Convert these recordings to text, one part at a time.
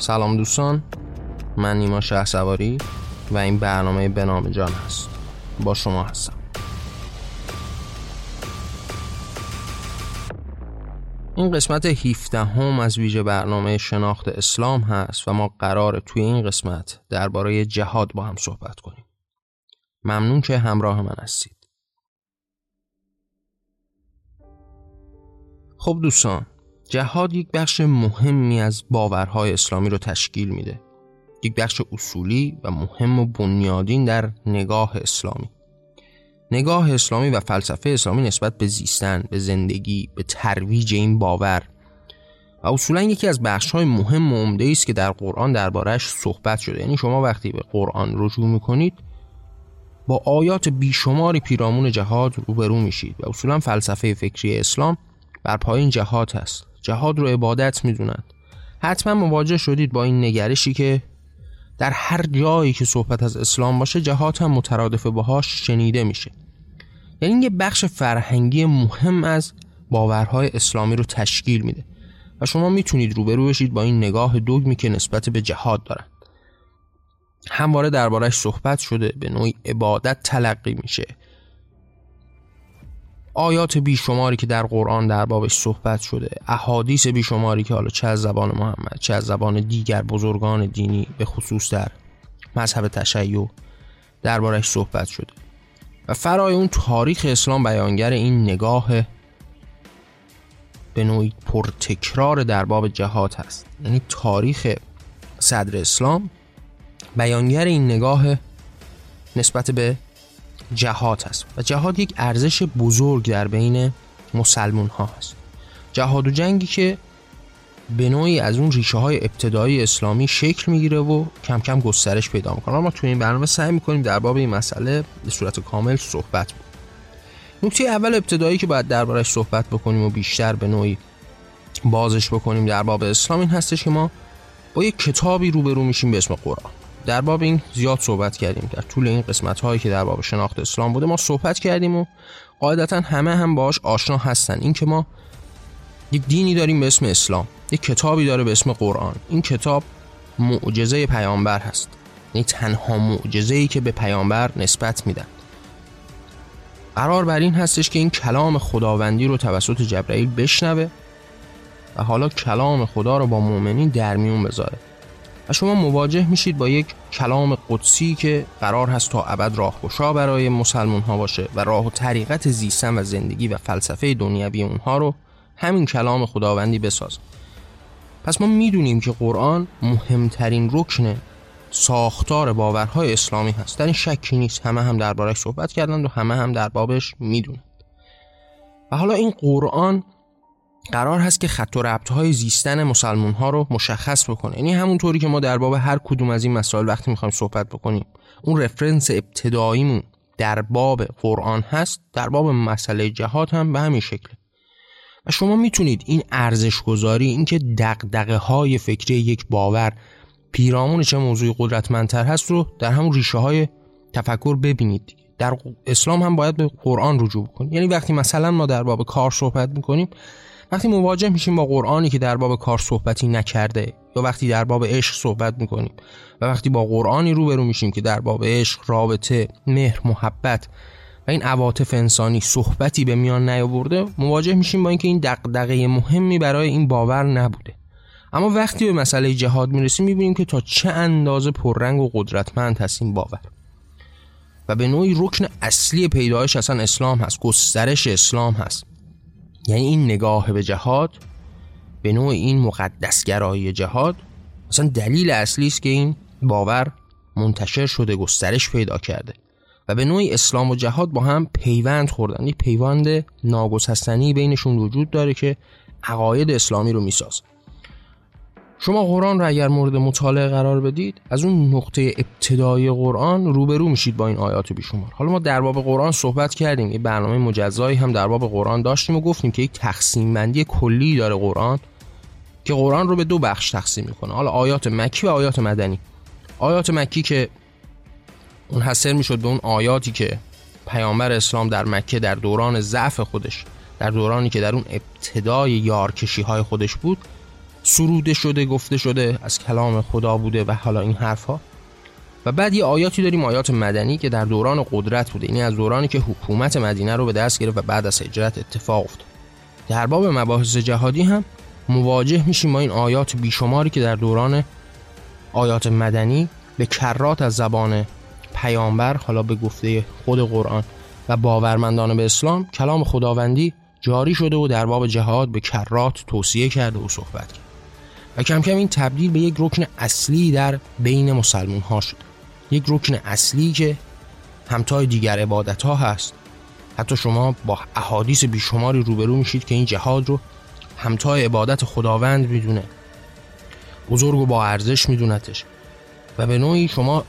سلام دوستان. من نیما شه سواری و این برنامه به نام جان هست. با شما هستم. این قسمت 17 هم از ویژه برنامه شناخت اسلام هست و ما قرار توی این قسمت درباره جهاد با هم صحبت کنیم. ممنون که همراه من هستید. خب دوستان جهاد یک بخش مهمی از باورهای اسلامی رو تشکیل میده. یک بخش اصولی و مهم و بنیادین در نگاه اسلامی. نگاه اسلامی و فلسفه اسلامی نسبت به زیستن، به زندگی، به ترویج این باور. و اصولا یکی از بخش های مهم و عمده است که در قرآن دربارهش صحبت شده. یعنی شما وقتی به قرآن رجوع می‌کنید با آیات بیشماری پیرامون جهاد روبرو میشید. و اصولا فلسفه فکری اسلام بر پایین جهاد هست. جهاد رو عبادت می‌دونند حتما مواجه شدید با این نگرشی که در هر جایی که صحبت از اسلام باشه جهاد هم مترادف باهاش شنیده میشه. یعنی یه بخش فرهنگی مهم از باورهای اسلامی رو تشکیل میده. و شما می‌تونید روبرو بشید با این نگاه دوگمی که نسبت به جهاد دارن. همواره دربارش صحبت شده به نوعی عبادت تلقی میشه. آیات بیشماری که در قرآن در بابش صحبت شده احادیث بیشماری که حالا چه از زبان محمد چه از زبان دیگر بزرگان دینی به خصوص در مذهب تشیع دربارش صحبت شده. و فرای اون تاریخ اسلام بیانگر این نگاه به نوعی پرتکرار در باب جهاد هست. یعنی تاریخ صدر اسلام بیانگر این نگاه نسبت به جهاد هست و جهاد یک ارزش بزرگ در بین مسلمون ها هست جهاد و جنگی که به نوعی از اون ریشه های ابتدایی اسلامی شکل می‌گیره و کم کم گسترش پیدا می‌کنه. ما توی این برنامه سعی می‌کنیم در باب این مسئله به صورت کامل صحبت بکنیم نکته اول ابتدایی که باید دربارش صحبت بکنیم و بیشتر به نوعی بازش بکنیم در باب اسلام این هستش که ما با یک کتابی روبرو میشیم به اسم قرآن. در باب این زیاد صحبت کردیم در طول این قسمت هایی که در باب شناخت اسلام بوده ما صحبت کردیم و قاعدتا همه هم باهاش آشنا هستن. این که ما یک دینی داریم به اسم اسلام یک کتابی داره به اسم قرآن. این کتاب معجزه پیامبر هست. یعنی تنها معجزه ای که به پیامبر نسبت میدن. قرار بر این هستش که این کلام خداوندی رو توسط جبرئیل بشنوه و حالا کلام خدا رو با مؤمنین در میون بذاره. شما مواجه میشید با یک کلام قدسی که قرار هست تا ابد راهگشا برای مسلمون ها باشه و راه و طریقت زیستن و زندگی و فلسفه دنیوی اونها رو همین کلام خداوندی بساز. پس ما می‌دونیم که قرآن مهمترین رکن ساختار باورهای اسلامی هست. در این شکی نیست. همه هم دربارش صحبت کردند و همه هم در بابش می‌دونند. و حالا این قرآن قرار هست که خط و ربط های زیستن مسلمون ها رو مشخص بکنه. یعنی همونطوری که ما در باب هر کدوم از این مسائل وقتی می‌خوایم صحبت بکنیم اون رفرنس ابتداییمون در باب قرآن هست در باب مسئله جهاد هم به همین شکله. و شما می‌تونید این ارزش گذاری این که دقدقه های فکری یک باور پیرامون چه موضوعی قدرتمندتر هست رو در همون ریشه های تفکر ببینید در اسلام هم باید به قرآن رجوع کنیم یعنی وقتی مثلا ما در باب کار صحبت می‌کنیم وقتی مواجه میشیم با قرآنی که در باب کار صحبتی نکرده یا وقتی در باب عشق صحبت می‌کنیم و وقتی با قرآنی روبرو میشیم که در باب عشق رابطه مهر محبت و این عواطف انسانی صحبتی به میان نیاورده مواجه میشیم با اینکه این دغدغه مهمی برای این باور نبوده. اما وقتی به مسئله جهاد می‌رسیم می‌بینیم که تا چه اندازه پررنگ و قدرتمند هست این باور. و به نوعی رکن اصلی پیدایش اصلا اسلام هست گسترش اسلام هست. یعنی این نگاه به جهاد به نوع این مقدسگرایی جهاد اصلا دلیل اصلی است که این باور منتشر شده گسترش پیدا کرده و به نوعی اسلام و جهاد با هم پیوند خوردن. یک پیوند ناگسستنی بینشون وجود داره که عقاید اسلامی رو می‌سازه. شما قرآن رو اگر مورد مطالعه قرار بدید از اون نقطه ابتدای قرآن روبرو میشید با این آیات بیشمار. حالا ما در باب قرآن صحبت کردیم یه برنامه مجزایی هم در باب قرآن داشتیم و گفتیم که یک تقسیم بندی کلی داره قرآن که قرآن رو به دو بخش تقسیم می‌کنه. حالا آیات مکی و آیات مدنی. آیات مکی که اون حسر می‌شد به اون آیاتی که پیامبر اسلام در مکه در دوران ضعف خودش در دورانی که در اون ابتدای یارکشی های خودش بود سروده شده گفته شده از کلام خدا بوده و حالا این حرفها. و بعد یه آیاتی داریم آیات مدنی که در دوران قدرت بوده. یعنی از دورانی که حکومت مدینه رو به دست گرفت و بعد از هجرت اتفاق افتاد. در باب مباحث جهادی هم مواجه میشیم با این آیات بیشماری که در دوران آیات مدنی به کرات از زبان پیامبر حالا به گفته خود قرآن و باورمندان به اسلام کلام خداوندی جاری شده و در باب جهاد به کرات توصیه کرده و صحبت کرد. و کم کم این تبدیل به یک رکن اصلی در بین مسلمون ها شده یک رکن اصلی که همتای دیگر عبادت ها هست. حتی شما با احادیث بیشماری روبرو میشید که این جهاد رو همتای عبادت خداوند می‌دونه. بزرگ و با ارزش میدونتش. و به نوعی شما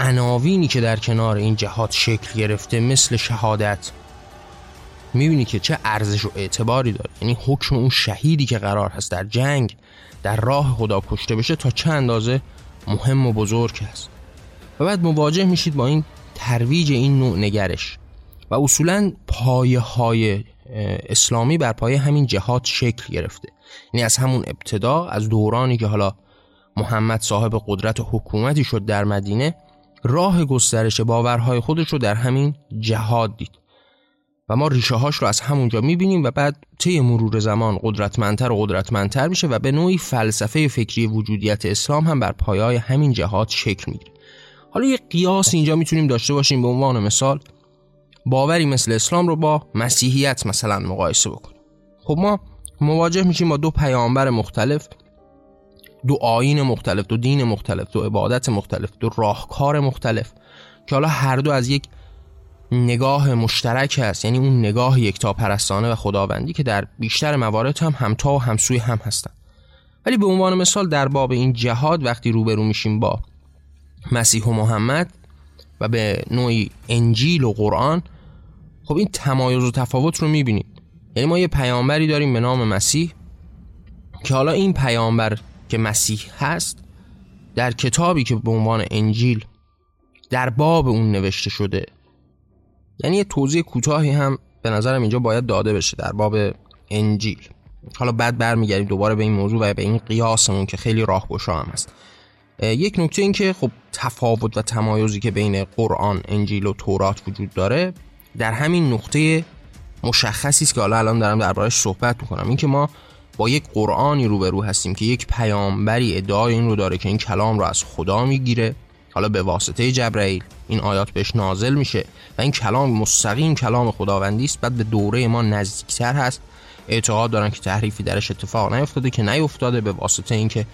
عناوینی که در کنار این جهاد شکل گرفته مثل شهادت می‌بینی که چه ارزش و اعتباری داره. یعنی حکم اون شهیدی که قرار هست در جنگ در راه خدا کشته بشه تا چه اندازه مهم و بزرگ هست. و بعد مواجه میشید با این ترویج این نوع نگرش. و اصولا پایه های اسلامی بر پایه همین جهاد شکل گرفته. یعنی از همون ابتدا از دورانی که حالا محمد صاحب قدرت و حکومتی شد در مدینه راه گسترش باورهای خودش رو در همین جهاد دید. و ما ریشه هاش رو از همونجا می‌بینیم و بعد طی مرور زمان قدرتمندتر و قدرتمندتر میشه و به نوعی فلسفه فکری وجودیت اسلام هم بر پایای همین جهاد شکل می‌گیره. حالا یه قیاس اینجا می‌تونیم داشته باشیم به عنوان مثال. باوری مثل اسلام رو با مسیحیت مثلا مقایسه بکنیم. خب ما مواجه میشیم با دو پیامبر مختلف دو آین مختلف دو دین مختلف دو عبادت مختلف دو راهکار مختلف که حالا هر دو از یک نگاه مشترک هست یعنی اون نگاه یکتا پرستانه و خداوندی که در بیشتر موارد هم همتا و همسوی هم هستن. ولی به عنوان مثال در باب این جهاد وقتی روبرو میشیم با مسیح و محمد و به نوعی انجیل و قرآن خب این تمایز و تفاوت رو می‌بینیم. یعنی ما یه پیامبری داریم به نام مسیح که حالا این پیامبر که مسیح هست در کتابی که به عنوان انجیل در باب اون نوشته شده یعنی یه توضیح کوتاهی هم به نظرم اینجا باید داده بشه در باب انجیل. حالا بعد برمیگردیم دوباره به این موضوع و به این قیاسمون که خیلی راهگشا هم هست. یک نکته این که خب تفاوت و تمایزی که بین قرآن، انجیل و تورات وجود داره در همین نقطه مشخصی است که حالا الان دارم دربارش صحبت می‌کنم. اینکه ما با یک قرآنی روبرو هستیم که یک پیامبری ادعای این رو داره که این کلام رو از خدا می‌گیره. حالا به واسطه جبرئیل این آیات بهش نازل میشه و این کلام مستقیم کلام خداوندی است بعد به دوره ما نزدیکتر هست. اعتقاد دارن که تحریفی درش اتفاق نیفتاده که نیفتاده به واسطه اینکه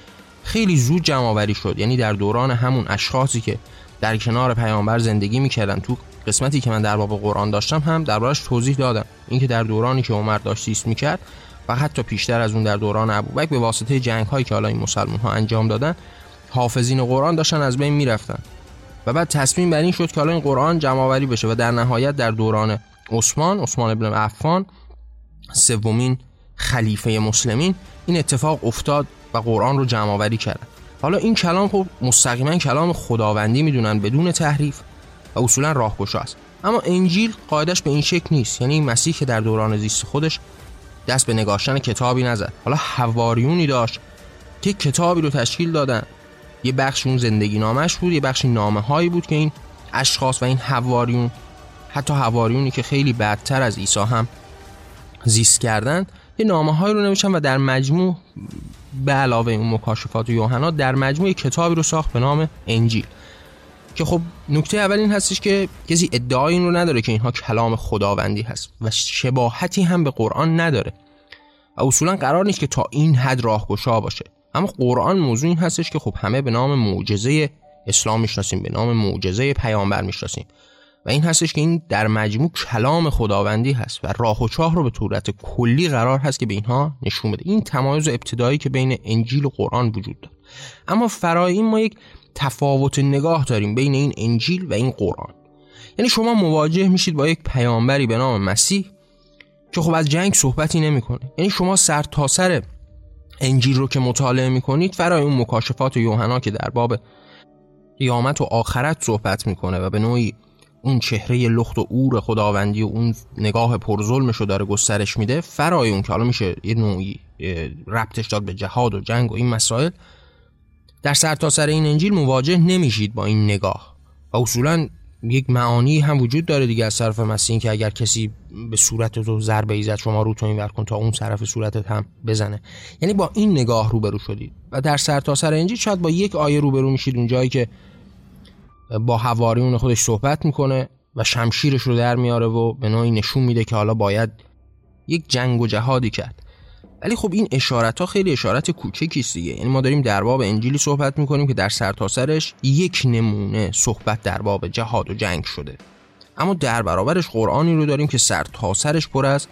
خیلی زود جمع شد. یعنی در دوران همون اشخاصی که در کنار پیامبر زندگی می‌کردن. تو قسمتی که من در باب قرآن داشتم هم دربارش توضیح دادم. اینکه در دورانی که عمر داشت سیست می‌کرد و حتی پیشتر از اون در دوران ابوبکر به واسطه جنگ هایی که حالا این مسلمان ها انجام دادن حافظین قرآن داشتن از بین می‌رفتن. و بعد تصمیم بر این شد که حالا این قرآن جمع بشه و در نهایت در دوران عثمان عثمان ابن عفان سومین خلیفه مسلمین این اتفاق افتاد و قرآن رو جمع آوری کردن. حالا این کلام خب مستقیما کلام خداوندی می‌دونن بدون تحریف و اصولا راهگشا است. اما انجیل قاعدش به این شکل نیست. یعنی مسیح که در دوران زیست خودش دست به نگاشتن کتابی نزد. حالا حواریونی داشت که کتابی رو تشکیل دادن. یه بخش اون زندگی نامش بود یه بخشی نامه هایی بود که این اشخاص و این حواریون حتی حواریونی که خیلی بدتر از عیسی هم زیست کردن یه نامه هایی رو نوشتن و در مجموع به علاوه اون مکاشفات یوحنا در مجموع کتابی رو ساخت به نام انجیل. که خب نکته اول این هستش که کسی ادعای این رو نداره که اینها کلام خداوندی هست و شباهتی هم به قرآن نداره. و اصولا قرار نیست که تا این حد راهگشا باشه. اما قرآن موضوع این هستش که خب همه به نام معجزه اسلام می‌شناسیم به نام معجزه پیامبر می‌شناسیم. و این هستش که این در مجموع کلام خداوندی هست و راه و چاه رو به صورت کلی قرار هست که به اینها نشون بده. این تمایز ابتدایی که بین انجیل و قرآن وجود داره. اما فرای ما یک تفاوت نگاه داریم بین این انجیل و این قرآن. یعنی شما مواجه میشید با یک پیامبری به نام مسیح که خب از جنگ صحبتی نمی‌کنه. یعنی شما سر تا سر انجیل رو که مطالعه می‌کنید فرای اون مکاشفات یوحنا که در باب قیامت و آخرت صحبت می‌کنه و به نوعی اون چهره لخت و اور خداوندی و اون نگاه پرظلمش رو داره گسترش میده فرای اون که حالا میشه یه نوعی ربطش داد به جهاد و جنگ و این مسائل در سرتاسر سر این انجیل مواجه نمیشید با این نگاه و اصولا یک معانی هم وجود داره دیگه از طرف مسیح که اگر کسی به صورت تو ضربه ایزد شما رو تو این کن تا اون طرف صورتت هم بزنه. یعنی با این نگاه روبرو شدید. و در سرتاسر سر انجیل شاید با یک آیه روبرو میشید اون جایی که با حواریون خودش صحبت می‌کنه و شمشیرش رو در میاره و به نوعی نشون میده که حالا باید یک جنگ و جهادی کرد. ولی خب این اشارت ها خیلی اشارت کوچکی است دیگه. یعنی ما داریم در باب انجیلی صحبت می‌کنیم که در سرتاسرش یک نمونه صحبت در باب جهاد و جنگ شده. اما در برابرش قرآنی رو داریم که سرتاسرش پر از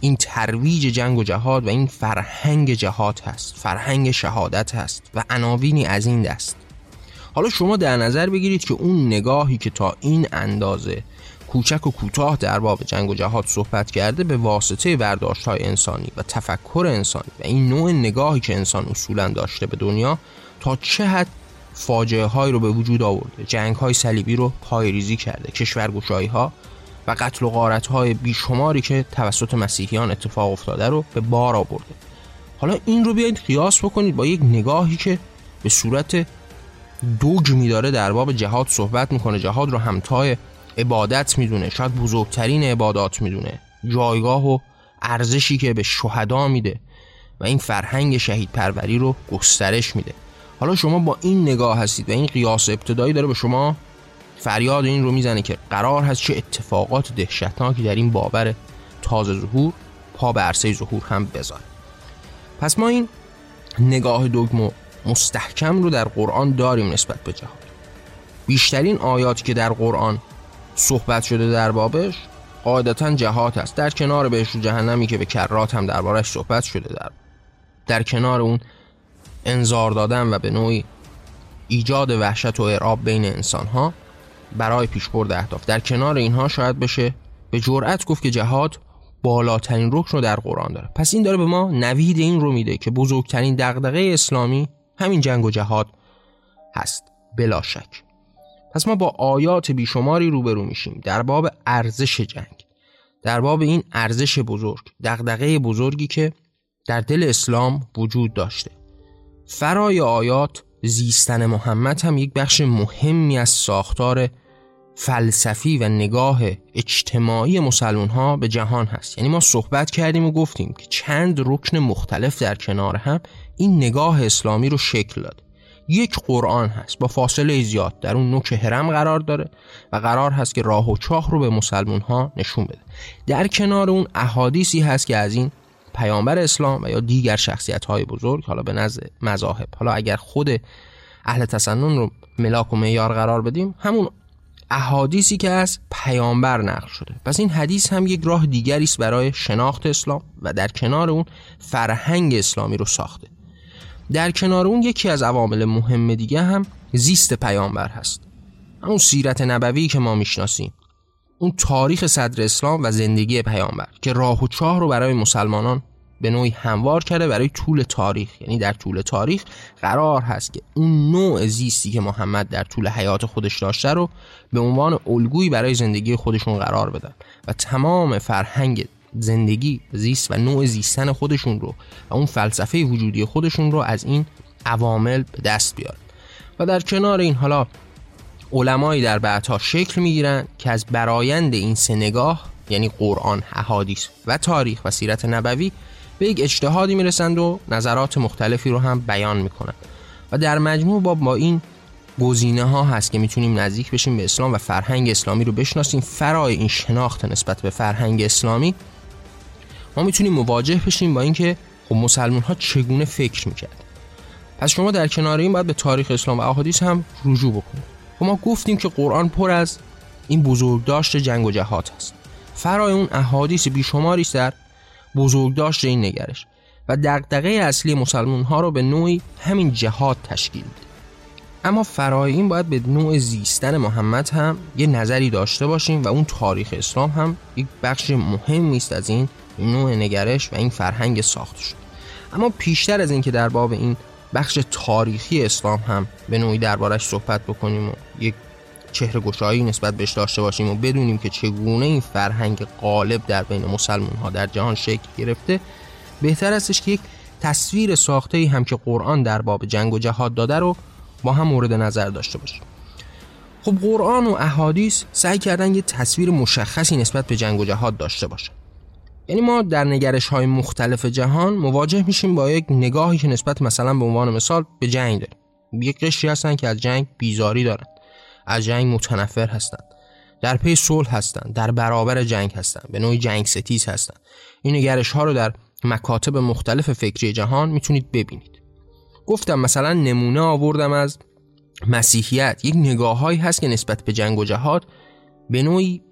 این ترویج جنگ و جهاد و این فرهنگ جهاد هست فرهنگ شهادت هست و عناوینی از این دست. حالا شما در نظر بگیرید که اون نگاهی که تا این اندازه کوچک و کوتاه در باب جنگ و جهاد صحبت کرده به واسطه برداشت های انسانی و تفکر انسانی و این نوع نگاهی که انسان اصولا داشته به دنیا تا چه حد فاجعه های رو به وجود آورده جنگ های صلیبی رو ریزی کرده کشورگشایی ها و قتل و غارت های بیشماری که توسط مسیحیان اتفاق افتاده رو به بار آورده. حالا این رو بیایید قیاس بکنید با یک نگاهی که به صورت دوگ میداره در باب جهاد صحبت می‌کنه. جهاد رو همتای عبادت می‌دونه شاید بزرگترین عبادات می‌دونه. جایگاه و ارزشی که به شهدا میده و این فرهنگ شهید پروری رو گسترش میده. حالا شما با این نگاه هستید و این قیاس ابتدایی داره به شما فریاد این رو می‌زنه که قرار هست چه اتفاقات دهشتناکی در این باور تازه ظهور پا به عرصه ظهور هم بذاره. پس ما این نگاه دگم مستحکم رو در قرآن داریم نسبت به جهاد. بیشترین آیاتی که در قرآن صحبت شده در بابش قاعدتا جهات است. در کنار بهش جهنمی که به کرات هم دربارش صحبت شده در در کنار اون انذار دادن و به نوعی ایجاد وحشت و ارعاب بین انسان ها برای پیشبرد اهداف. در کنار اینها شاید بشه به جرأت گفت که جهاد بالاترین رکن رو در قرآن داره. پس این داره به ما نوید این رو میده که بزرگترین دغدغه اسلامی همین جنگ و جهاد هست. بلا شک. پس ما با آیات بیشماری روبرو میشیم. در باب ارزش جنگ. در باب این ارزش بزرگ دغدغه بزرگی که در دل اسلام وجود داشته. فرای آیات زیستن محمد هم یک بخش مهمی از ساختار فلسفی و نگاه اجتماعی مسلمان ها به جهان هست. یعنی ما صحبت کردیم و گفتیم که چند رکن مختلف در کنار هم این نگاه اسلامی رو شکل داد. یک قرآن هست با فاصله زیاد در اون نوک هرم قرار داره و قرار هست که راه و چاه رو به مسلمون ها نشون بده. در کنار اون احادیثی هست که از این پیامبر اسلام و یا دیگر شخصیت های بزرگ حالا به نزد مذاهب. حالا اگر خود اهل تسنن رو ملاک و معیار قرار بدیم همون احادیثی که از پیامبر نقل شده. پس این حدیث هم یک راه دیگری است برای شناخت اسلام و در کنار اون فرهنگ اسلامی رو ساخته. در کنار اون یکی از عوامل مهم دیگه هم زیست پیامبر هست. اون سیرت نبوی که ما می‌شناسیم. اون تاریخ صدر اسلام و زندگی پیامبر که راه و چاه رو برای مسلمانان به نوعی هموار کرده برای طول تاریخ. یعنی در طول تاریخ قرار هست که اون نوع زیستی که محمد در طول حیات خودش داشته رو به عنوان الگویی برای زندگی خودشون قرار بدن و تمام فرهنگ زندگی زیست و نوع زیستن خودشون رو و اون فلسفه وجودی خودشون رو از این عوامل به دست بیارن. و در کنار این حالا علمایی در بعدها شکل می‌گیرن که از برایند این سه نگاه یعنی قرآن، احادیث و تاریخ و سیرت نبوی به یک اجتهادی می‌رسند و نظرات مختلفی رو هم بیان می‌کنن و در مجموع با, با این گزینه ها هست که می‌تونیم نزدیک بشیم به اسلام و فرهنگ اسلامی رو بشناسیم. فرای این شناخت نسبت به فرهنگ اسلامی ما می‌تونیم مواجه بشیم با اینکه خب مسلمان ها چگونه فکر می‌کرد پس شما در کنار این باید به تاریخ اسلام و احادیث هم رجوع بکنید. خب ما گفتیم که قرآن پر از این بزرگداشت جنگ و جهاد هست فرای اون احادیث بیشماری است در بزرگداشت این نگرش و دقدقه اصلی مسلمان ها رو به نوعی همین جهاد تشکیل میده. اما فرای این باید به نوع زیستن محمد هم یه نظری داشته باشیم و اون تاریخ اسلام هم یک بخش مهمی است از این نوع نگرش و این فرهنگ ساخته شد. اما پیشتر از اینکه در باب این بخش تاریخی اسلام هم به نوعی دربارش صحبت بکنیم و یک چهره گشایی نسبت بهش داشته باشیم و بدونیم که چگونه این فرهنگ غالب در بین مسلمان ها در جهان شکل گرفته بهتر استش که یک تصویر ساخته هم که قرآن در باب جنگ و جهاد داده رو با هم مورد نظر داشته باشیم. خب قرآن و احادیث سعی کردن یه تصویر مشخصی نسبت به جنگ و جهاد داشته باشه یعنی ما در نگرش های مختلف جهان مواجه میشیم با یک نگاهی که نسبت مثلا به عنوان مثال به جنگ داریم. یک قشری هستن که از جنگ بیزاری دارن. از جنگ متنفر هستند در پی صلح هستند در برابر جنگ هستند به نوعی جنگ ستیز هستند این نگرش ها رو در مکاتب مختلف فکری جهان می‌تونید ببینید. گفتم مثلا نمونه آوردم از مسیحیت. یک نگاه هست که نسبت به جنگ و جهاد به نوعی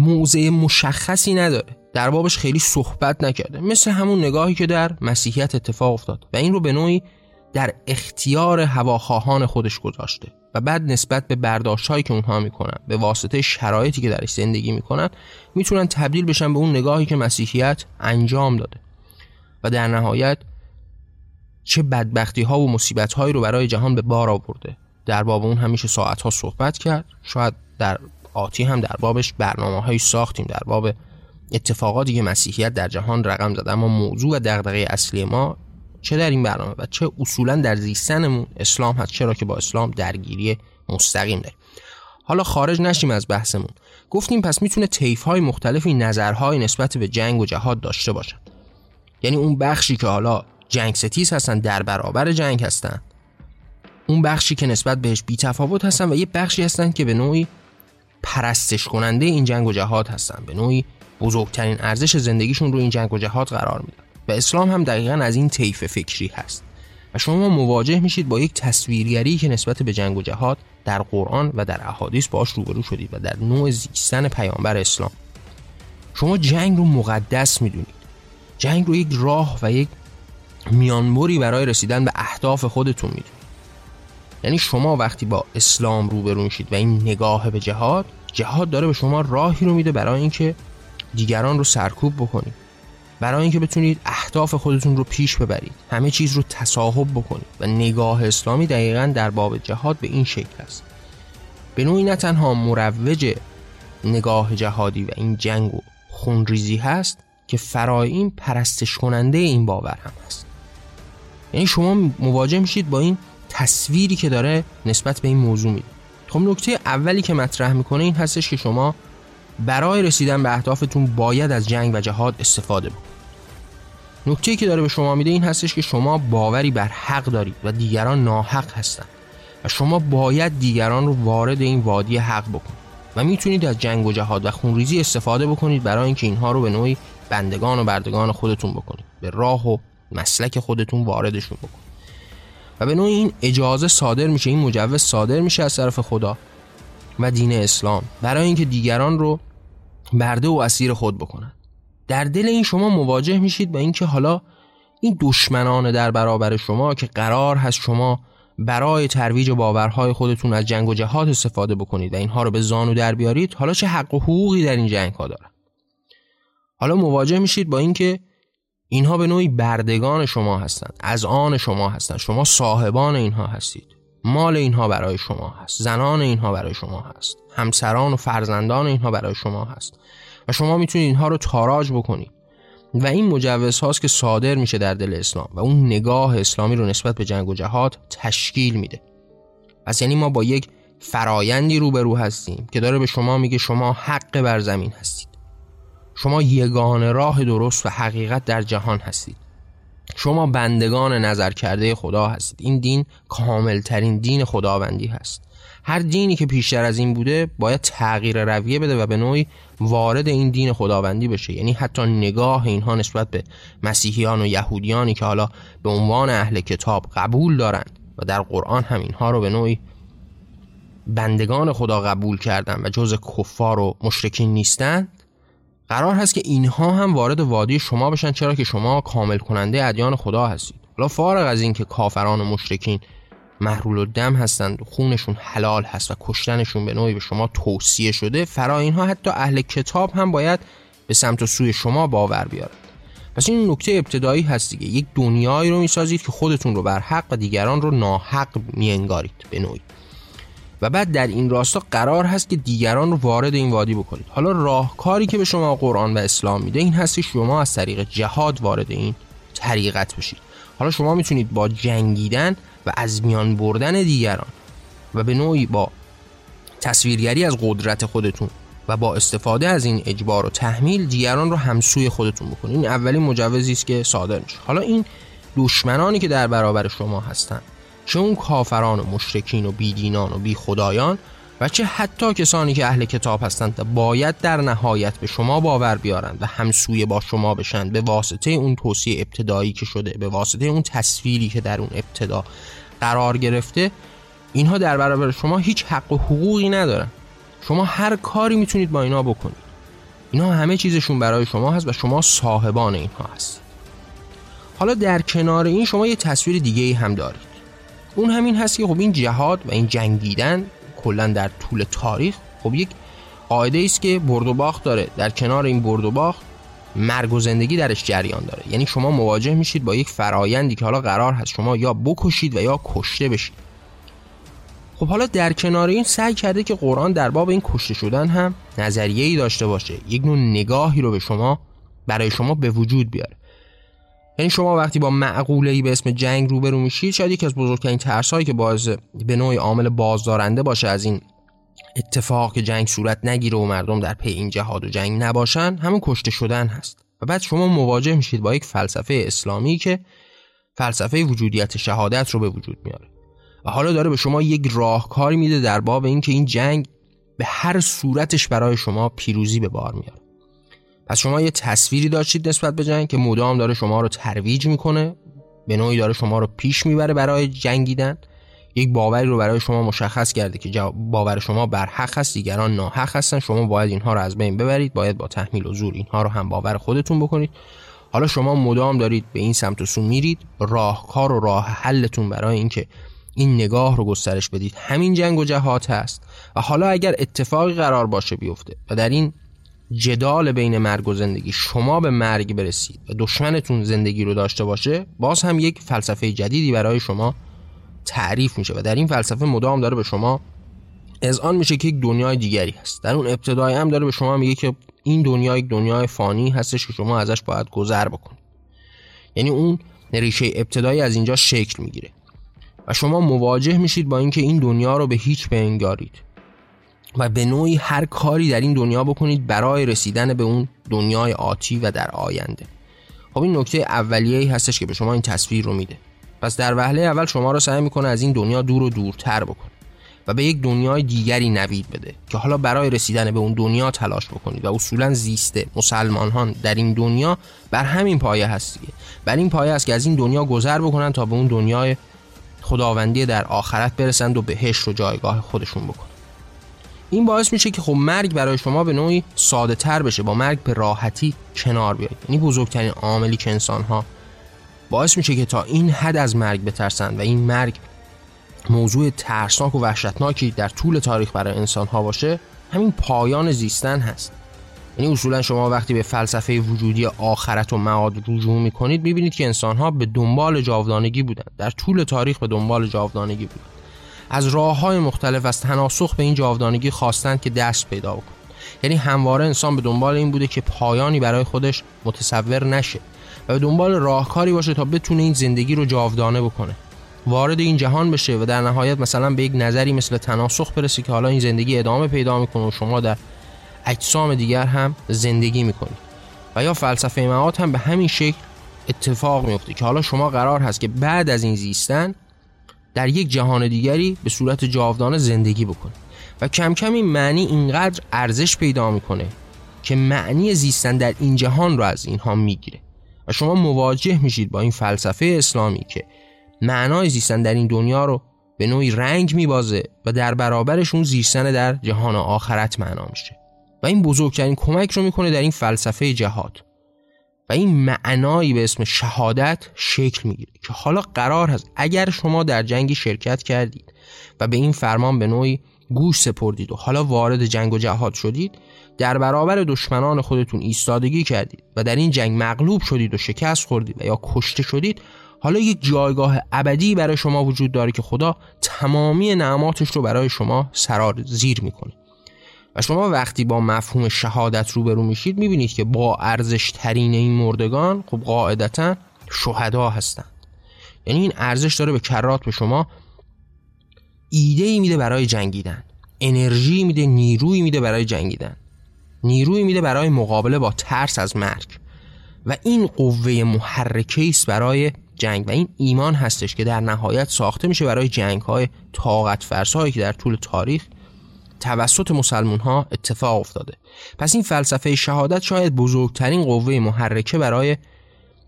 موضع مشخصی نداره. در بابش خیلی صحبت نکرده. مثل همون نگاهی که در مسیحیت اتفاق افتاد. و این رو به نوعی در اختیار هواخواهان خودش گذاشته. و بعد نسبت به برداشت هایی که اونها می‌کنن به واسطه شرایطی که درش زندگی می‌کنن می‌تونن تبدیل بشن به اون نگاهی که مسیحیت انجام داده. و در نهایت چه بدبختی ها و مصیبت هایی رو برای جهان به بار آورده. در باب اون همیشه ساعت ها صحبت کرد. شاید در آتی هم در بابش برنامه هایی ساختیم در باب اتفاقاتی که مسیحیت در جهان رقم زده اما موضوع و دغدغه اصلی ما چه در این برنامه و چه اصولا در زیستنمون اسلام هست چرا که با اسلام درگیری مستقیم داریم. حالا خارج نشیم از بحثمون. گفتیم پس می‌تونه طیف های مختلفی نظرهای نسبت به جنگ و جهاد داشته باشن یعنی اون بخشی که حالا جنگ ستیز هستن در برابر جنگ هستن اون بخشی که نسبت بهش بی تفاوت هستن و یه بخشی هستن که به نوعی پرستش کننده این جنگ و جهاد هستن. به نوعی بزرگترین ارزش زندگیشون رو این جنگ و جهاد قرار میدن. و اسلام هم دقیقا از این طیف فکری هست. و شما مواجه میشید با یک تصویرگری که نسبت به جنگ و جهاد در قرآن و در احادیث باش روبرو شدید و در نوع زیستن پیامبر اسلام. شما جنگ رو مقدس می‌دونید. جنگ رو یک راه و یک میانبری برای رسیدن به اهداف خودتون می‌دونید. یعنی شما وقتی با اسلام روبرو میشید و این نگاه به جهاد جهاد داره به شما راهی رو میده برای اینکه دیگران رو سرکوب بکنید. برای اینکه بتونید اهداف خودتون رو پیش ببرید. همه چیز رو تصاحب بکنید و نگاه اسلامی دقیقا در باب جهاد به این شکل است. به نوعی نه تنها مروج نگاه جهادی و این جنگ و خونریزی هست که فرای این پرستش کننده این باور هم هست. یعنی شما مواجه میشید با این تصویری که داره نسبت به این موضوع میده. خب نکته اولی که مطرح می‌کنه این هستش که شما برای رسیدن به اهدافتون باید از جنگ و جهاد استفاده بکنید. نکته که داره به شما میده این هستش که شما باوری بر حق دارید و دیگران ناحق هستند و شما باید دیگران رو وارد این وادی حق بکنید و می‌تونید از جنگ و جهاد و خونریزی استفاده بکنید برای اینکه اینها رو به نوعی بندگان و بردگان خودتون بکنید به راه و مسلک خودتون واردشون بکنید. و به نوعی این اجازه صادر میشه این مجوز صادر میشه از طرف خدا و دین اسلام برای اینکه دیگران رو برده و اسیر خود بکنن. در دل این شما مواجه میشید با اینکه حالا این دشمنان در برابر شما که قرار هست شما برای ترویج باورهای خودتون از جنگ و جهاد استفاده بکنید و اینها رو به زانو در بیارید حالا چه حق و حقوقی در این جنگ ها دارن؟ حالا مواجه میشید با اینکه اینها به نوعی بردگان شما هستند از آن شما هستند. شما صاحبان اینها هستید. مال اینها برای شما هست. زنان اینها برای شما هست. همسران و فرزندان اینها برای شما هست. و شما می‌تونید اینها رو تاراج بکنید. و این مجوز هاست که صادر میشه در دل اسلام. و اون نگاه اسلامی رو نسبت به جنگ و جهاد تشکیل میده. پس یعنی ما با یک فرایندی روبرو هستیم که داره به شما میگه شما حق بر زمین هستید. شما یگان راه درست و حقیقت در جهان هستید. شما بندگان نظر کرده خدا هستید. این دین کاملترین دین خداوندی هست. هر دینی که بیشتر از این بوده باید تغییر رویه بده و به نوعی وارد این دین خداوندی بشه. یعنی حتی نگاه اینها نسبت به مسیحیان و یهودیانی که حالا به عنوان اهل کتاب قبول دارند و در قرآن هم اینها رو به نوعی بندگان خدا قبول کردن و جز کفار و مشرکین نیستند قرار هست که اینها هم وارد وادی شما بشن چرا که شما کامل کننده ادیان خدا هستید. حالا فارغ از اینکه کافران و مشرکین محرول و دم هستند خونشون حلال هست و کشتنشون به نوعی به شما توصیه شده فرا اینها حتی اهل کتاب هم باید به سمت و سوی شما باور بیارند. پس این نکته ابتدایی هست دیگه. یک دنیایی رو می‌سازید که خودتون رو بر حق و دیگران رو ناحق میانگارید به نوعی. و بعد در این راستا قرار هست که دیگران رو وارد این وادی بکنید. حالا راهکاری که به شما قرآن و اسلام میده این هست که شما از طریق جهاد وارد این طریقت بشید. حالا شما می‌تونید با جنگیدن و از میان بردن دیگران و به نوعی با تصویرگری از قدرت خودتون و با استفاده از این اجبار و تحمیل دیگران رو همسوی خودتون بکنید. این اولین مجوزی است که صادر میشه. حالا این دشمنانی که در برابر شما هستند چه اون کافران و مشرکین و بیدینان و بی خدایان و چه حتی کسانی که اهل کتاب هستند باید در نهایت به شما باور بیارند و همسوی با شما بشند به واسطه اون توصیه ابتدایی که شده به واسطه اون تصویری که در اون ابتدا قرار گرفته اینها در برابر شما هیچ حق و حقوقی ندارن. شما هر کاری می‌تونید با اینا بکنید. اینا همه چیزشون برای شما هست و شما صاحبان اینها هست حالا در کنار این شما یه تصویر دیگه ای هم دارید. اون همین هست که خب این جهاد و این جنگیدن کلا در طول تاریخ خب یک قاعده است که برد و باخت داره. در کنار این برد و باخت مرگ و زندگی درش جریان داره. یعنی شما مواجه میشید با یک فرایندی که حالا قرار هست شما یا بکشید و یا کشته بشید. خب حالا در کنار این سعی کرده که قرآن در باب این کشته شدن هم نظریه ای داشته باشه. یک نوع نگاهی رو به شما برای شما به وجود بیاره. یعنی شما وقتی با معقوله ای به اسم جنگ روبرو میشید شاید یکی از بزرگترین ترس هایی که باعث به نوعی عامل بازدارنده باشه از این اتفاق که جنگ صورت نگیره و مردم در پی این جهاد و جنگ نباشن همون کشته شدن هست. و بعد شما مواجه میشید با یک فلسفه اسلامی که فلسفه وجودیت شهادت رو به وجود میاره. و حالا داره به شما یک راهکاری میده در باب اینکه این جنگ به هر صورتش برای شما پیروزی به بار میاره. پس شما یه تصویری داشتید نسبت به جنگ که مدام داره شما رو ترویج می‌کنه به نوعی داره شما رو پیش می‌بره برای جنگیدن. یک باوری رو برای شما مشخص کرده که باور شما بر حق هست دیگران ناحق هستن. شما باید اینها رو از بین ببرید باید با تحمیل و زور اینها رو هم باور خودتون بکنید. حالا شما مدام دارید به این سمت و سو میرید راهکار و راه حلتون برای اینکه این نگاه رو گسترش بدید. همین جنگ و جهات هست. و حالا اگر اتفاقی قرار باشه بیفته و در این جدال بین مرگ و زندگی. شما به مرگ برسید و دشمنتون زندگی رو داشته باشه باز هم یک فلسفه جدیدی برای شما تعریف میشه و در این فلسفه مدام داره به شما از آن میشه که یک دنیای دیگری هست. در اون ابتدای هم داره به شما میگه که این دنیا یک دنیای فانی هستش که شما ازش باید گذر بکنید. یعنی اون ریشه ابتدایی از اینجا شکل می‌گیره و شما مواجه میشید با اینکه این دنیا رو به هیچ بنگارید و به نوعی هر کاری در این دنیا بکنید برای رسیدن به اون دنیای آتی و در آینده. خب این نکته اولیه ای هستش که به شما این تصویر رو میده. پس در وهله اول شما رو سعی می‌کنه از این دنیا دور و دورتر بکنه و به یک دنیای دیگری نوید بده که حالا برای رسیدن به اون دنیا تلاش بکنید و اصولا زیسته مسلمان در این دنیا بر همین پایه هستیه بر این پایه است که از این دنیا گذر بکنن تا به اون دنیای خداوندی در آخرت برسند و بهشت رو جایگاه خودشون بکنن. این باعث میشه که خب مرگ برای شما به نوعی ساده تر بشه. با مرگ به راحتی کنار بیاید. یعنی بزرگترین عاملی که انسان ها باعث میشه که تا این حد از مرگ بترسند و این مرگ موضوع ترسناک و وحشتناکی در طول تاریخ برای انسان ها باشه همین پایان زیستن هست. یعنی اصولا شما وقتی به فلسفه وجودی آخرت و معاد رجوع می‌کنید می‌بینید که انسان ها به دنبال جاودانگی بودند در طول تاریخ به دنبال جاودانگی بودند از راه های مختلف از تناسخ به این جاودانگی خواستند که دست پیدا بکنند. یعنی همواره انسان به دنبال این بوده که پایانی برای خودش متصور نشه و به دنبال راهکاری باشه تا بتونه این زندگی رو جاودانه بکنه. وارد این جهان بشه و در نهایت مثلا به یک نظری مثل تناسخ برسه که حالا این زندگی ادامه پیدا می‌کنه و شما در اجسام دیگر هم زندگی می‌کنید و یا فلسفه معاد هم به همین شکل اتفاق میفته که حالا شما قرار هست که بعد از این زیستن در یک جهان دیگری به صورت جاودانه زندگی بکنید و کم کم این معنی اینقدر ارزش پیدا می‌کنه که معنی زیستن در این جهان رو از اینها می‌گیره. و شما مواجه میشید با این فلسفه اسلامی که معنای زیستن در این دنیا رو به نوعی رنگ میبازه و در برابرش اون زیستن در جهان آخرت معنا میشه. و این بزرگترین کمک رو می‌کنه در این فلسفه جهاد. و این معنایی به اسم شهادت شکل می‌گیره که حالا قرار هست اگر شما در جنگی شرکت کردید و به این فرمان به نوعی گوش سپردید و حالا وارد جنگ و جهاد شدید در برابر دشمنان خودتون ایستادگی کردید و در این جنگ مغلوب شدید و شکست خوردید و یا کشته شدید حالا یک جایگاه ابدی برای شما وجود داره که خدا تمامی نعماتش رو برای شما سرار زیر می‌کنه. و شما وقتی با مفهوم شهادت روبرو میشید می‌بینید که با ارزش ترین این مردگان خب قاعدتا شهدا هستند. یعنی این ارزش داره به کرات به شما ایده ای میده برای جنگیدن. انرژی میده نیروی میده برای جنگیدن. نیروی میده برای مقابله با ترس از مرگ. و این قوه محرکه است برای جنگ. و این ایمان هستش که در نهایت ساخته میشه برای جنگ های طاقت فرسایی که در طول تاریخ توسط مسلمون ها اتفاق افتاده. پس این فلسفه شهادت شاید بزرگترین قوه محرکه برای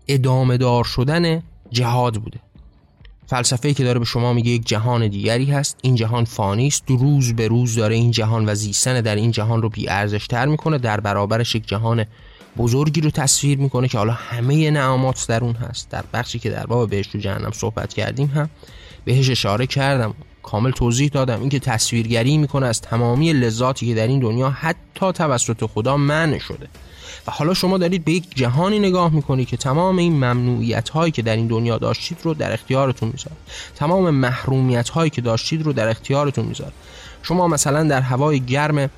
ادامه دار شدن جهاد بوده. فلسفه که داره به شما میگه یک جهان دیگری هست. این جهان فانی است. روز به روز داره این جهان و زیستن در این جهان رو بی ارزش تر می‌کنه. در برابرش یک جهان بزرگی رو تصویر می‌کنه که حالا همه نعمات در اون هست. در بخشی که در باب بهشت و جهنم صحبت کردیم هم بهش اشاره کردم. کامل توضیح دادم. اینکه تصویرگری می‌کنه از تمامی لذاتی که در این دنیا حتی توسط خدا منع شده. و حالا شما دارید به یک جهانی نگاه می‌کنید که تمام این ممنوعیت هایی که در این دنیا داشتید رو در اختیارتون می‌ذاره. تمام محرومیت هایی که داشتید رو در اختیارتون می‌ذاره. شما مثلا در هوای گرم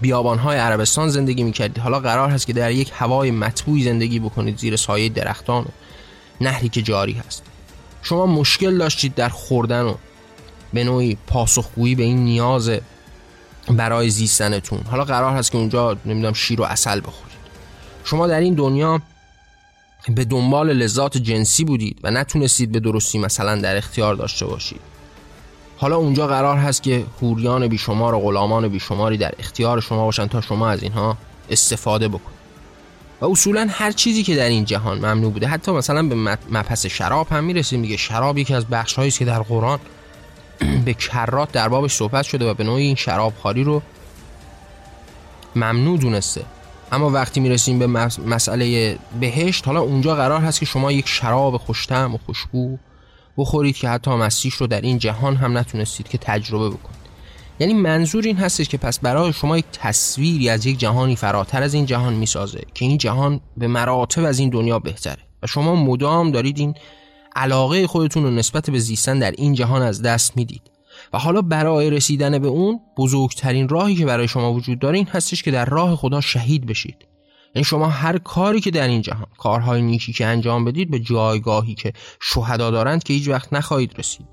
بیابان های عربستان زندگی می‌کردید. حالا قرار هست که در یک هوای مطبوعی زندگی بکنید زیر سایه درختان و نهری که جاری هست. شما مشکل داشتید در خوردن و به نوعی پاسخگویی به این نیاز برای زیستنتون. حالا قرار هست که اونجا نمی‌دونم شیر و اصل بخورید. شما در این دنیا به دنبال لذات جنسی بودید و نتونستید به درستی مثلا در اختیار داشته باشید. حالا اونجا قرار هست که حوریان بیشمار و غلامان بیشماری در اختیار شما باشن تا شما از اینها استفاده بکنید. و اصولا هر چیزی که در این جهان ممنوع بوده حتی مثلا به مپس شراب هم می‌رسیم دیگه شراب یکی از بخش است که در قرآن به کرات در بابش صحبت شده و به نوعی این شراب خاری رو ممنوع دونسته. اما وقتی می‌رسیم به مسئله بهشت حالا اونجا قرار هست که شما یک شراب خوشتم و خوشبو بخورید که حتی مسیح رو در این جهان هم نتونستید که تجربه بکنید. یعنی منظور این هستش که پس برای شما یک تصویری از یک جهانی فراتر از این جهان می‌سازه که این جهان به مراتب از این دنیا بهتره. و شما مدام دارید این علاقه خودتون رو نسبت به زیستن در این جهان از دست می‌دید. و حالا برای رسیدن به اون بزرگترین راهی که برای شما وجود داره این هستش که در راه خدا شهید بشید. یعنی شما هر کاری که در این جهان کارهای نیکی که انجام بدید به جایگاهی که شهدا دارند که هیچ وقت نخواهید رسید.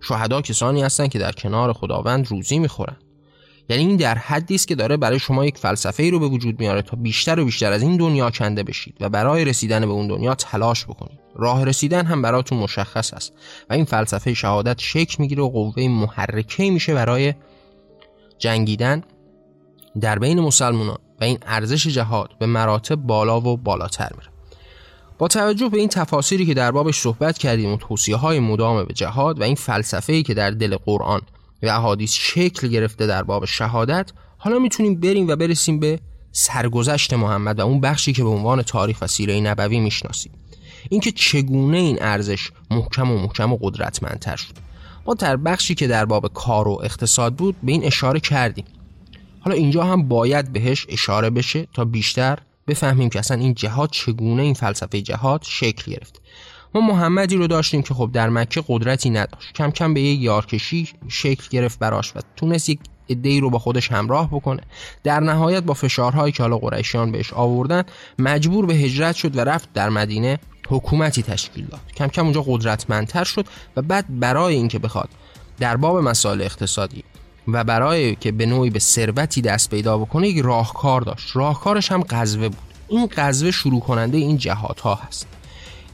شهدا کسانی هستند که در کنار خداوند روزی می‌خورند. یعنی این در حدی است که داره برای شما یک فلسفه ای رو به وجود میاره تا بیشتر و بیشتر از این دنیا کنده بشید و برای رسیدن به اون دنیا تلاش بکنید. راه رسیدن هم براتون مشخص است و این فلسفه شهادت شکل می‌گیره و قوه محرکه میشه برای جنگیدن در بین مسلمانان و این ارزش جهاد به مراتب بالا و بالاتر میره. با توجه به این تفاصیلی که در بابش صحبت کردیم و توصیه های مدام به جهاد و این فلسفه ای که در دل قرآن و احادیث شکل گرفته در باب شهادت حالا می‌تونیم بریم و برسیم به سرگذشت محمد و اون بخشی که به عنوان تاریخ و سیره نبوی می‌شناسیم. اینکه چگونه این ارزش محکم و محکم و قدرتمندتر شد. ما در بخشی که در باب کار و اقتصاد بود به این اشاره کردیم. حالا اینجا هم باید بهش اشاره بشه تا بیشتر بفهمیم که اصلا این جهاد چگونه این فلسفه جهاد شکل گرفت ما محمدی رو داشتیم که خب در مکه قدرتی نداشت. کم کم به یک یارکشی شکل گرفت براش و تونست یک ای رو با خودش همراه بکنه. در نهایت با فشارهایی که حالا قریشیان بهش آوردن مجبور به هجرت شد و رفت در مدینه حکومتی تشکیل داد. کم کم اونجا قدرتمندتر شد و بعد برای اینکه بخواد در باب مسائل اقتصادی و برای که به نوعی به ثروتی دست پیدا بکنه یک راهکار داشت. راهکارش هم قزوه بود. این قزوه شروع کننده این جهات ها هست.